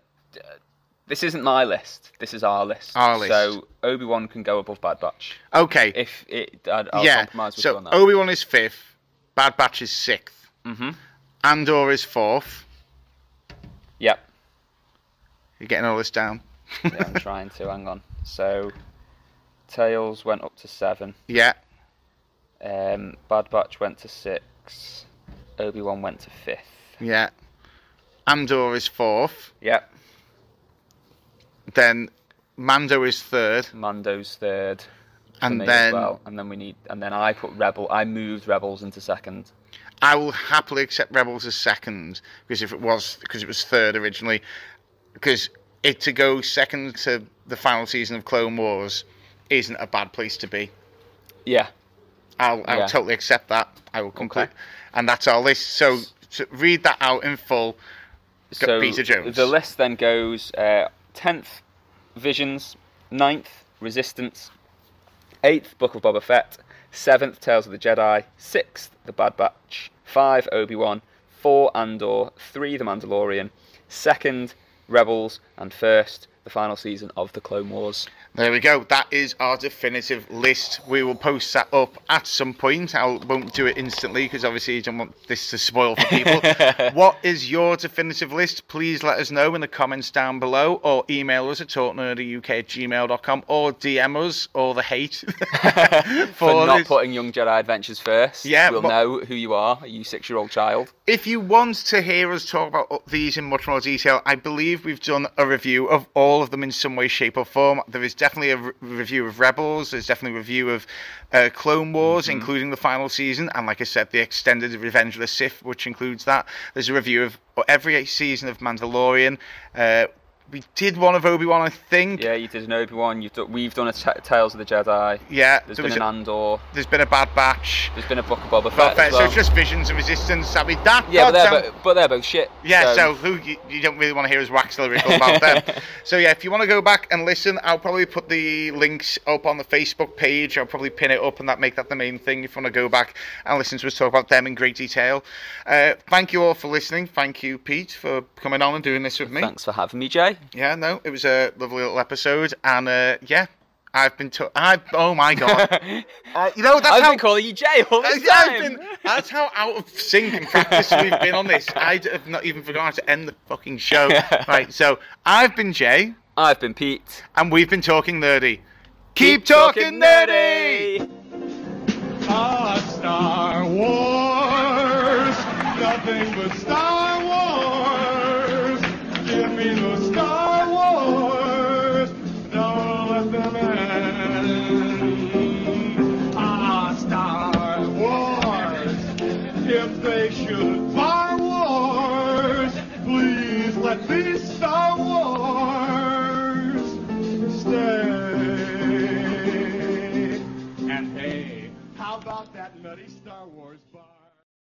this isn't my list. This is our list. Our list. So Obi Wan can go above Bad Batch Okay. if it. I'll yeah. compromise with you So on that. Obi Wan is fifth. Bad Batch is sixth. hmm Andor is fourth. Yep. You're getting all this down. Yeah, I'm trying to. Hang on. So, Tales went up to seven. Yeah. Um, Bad Batch went to six. Obi Wan went to fifth. Yeah. Andor is fourth. Yep. Then Mando is third. Mando's third. And then well. and then we need, and then I put Rebel. I moved Rebels into second. I will happily accept Rebels as second because if it was because it was third originally, because it to go second to the final season of Clone Wars isn't a bad place to be. Yeah. I'll I'll Yeah. totally accept that. I will conclude, Okay. and that's our list. So, to read that out in full. So Peter Jones. the list then goes uh, tenth, Visions. 9th, Resistance. Eighth, Book of Boba Fett. Seventh, Tales of the Jedi. Sixth, The Bad Batch. Five, Obi Wan. Four, Andor. Three, The Mandalorian. Second, Rebels, and first, the final season of the Clone Wars. There we go. That is our definitive list. We will post that up at some point. I won't do it instantly because obviously you don't want this to spoil for people. what is your definitive list? Please let us know in the comments down below or email us at talknerdyuk at gmail.com or DM us all the hate for, For not this. putting Young Jedi Adventures first, Yeah, we'll know who you are, you six-year-old child. If you want to hear us talk about these in much more detail, I believe we've done a review of all of them in some way, shape, or form. There is definitely a re- review of Rebels. There's definitely a review of uh, Clone Wars, including the final season, and like I said, the extended Revenge of the Sith, which includes that. There's a review of every season of Mandalorian. Uh, we did one of Obi Wan, I think. Yeah, you did an Obi-Wan, you've done, we've done a t- Tales of the Jedi, Yeah, there's there been an a- Andor, there's been a Bad Batch. there's been a Book of Boba Fett Well, as so it's just Visions and Resistance. I mean, that. Yeah, but they're, bo- but they're both shit. Yeah, so, who you, you don't really want to hear us wax lyrical about them. So yeah, if you want to go back and listen, I'll probably put the links up on the Facebook page. I'll probably pin it up and that make that the main thing. If you want to go back and listen to us talk about them in great detail. Uh, thank you all for listening. Thank you, Pete, for coming on and doing this with me. Thanks for having me, Jay. Yeah, no, it was a lovely little episode, and uh, yeah, I've been. To- I oh my god, uh, you know that's I've how. been calling you Jay all this time. been- that's how out of sync and practice we've been on this. I have not even forgotten how to end the fucking show. right, so I've been Jay, I've been Pete. and we've been talking nerdy. Keep, talking, nerdy. Ah,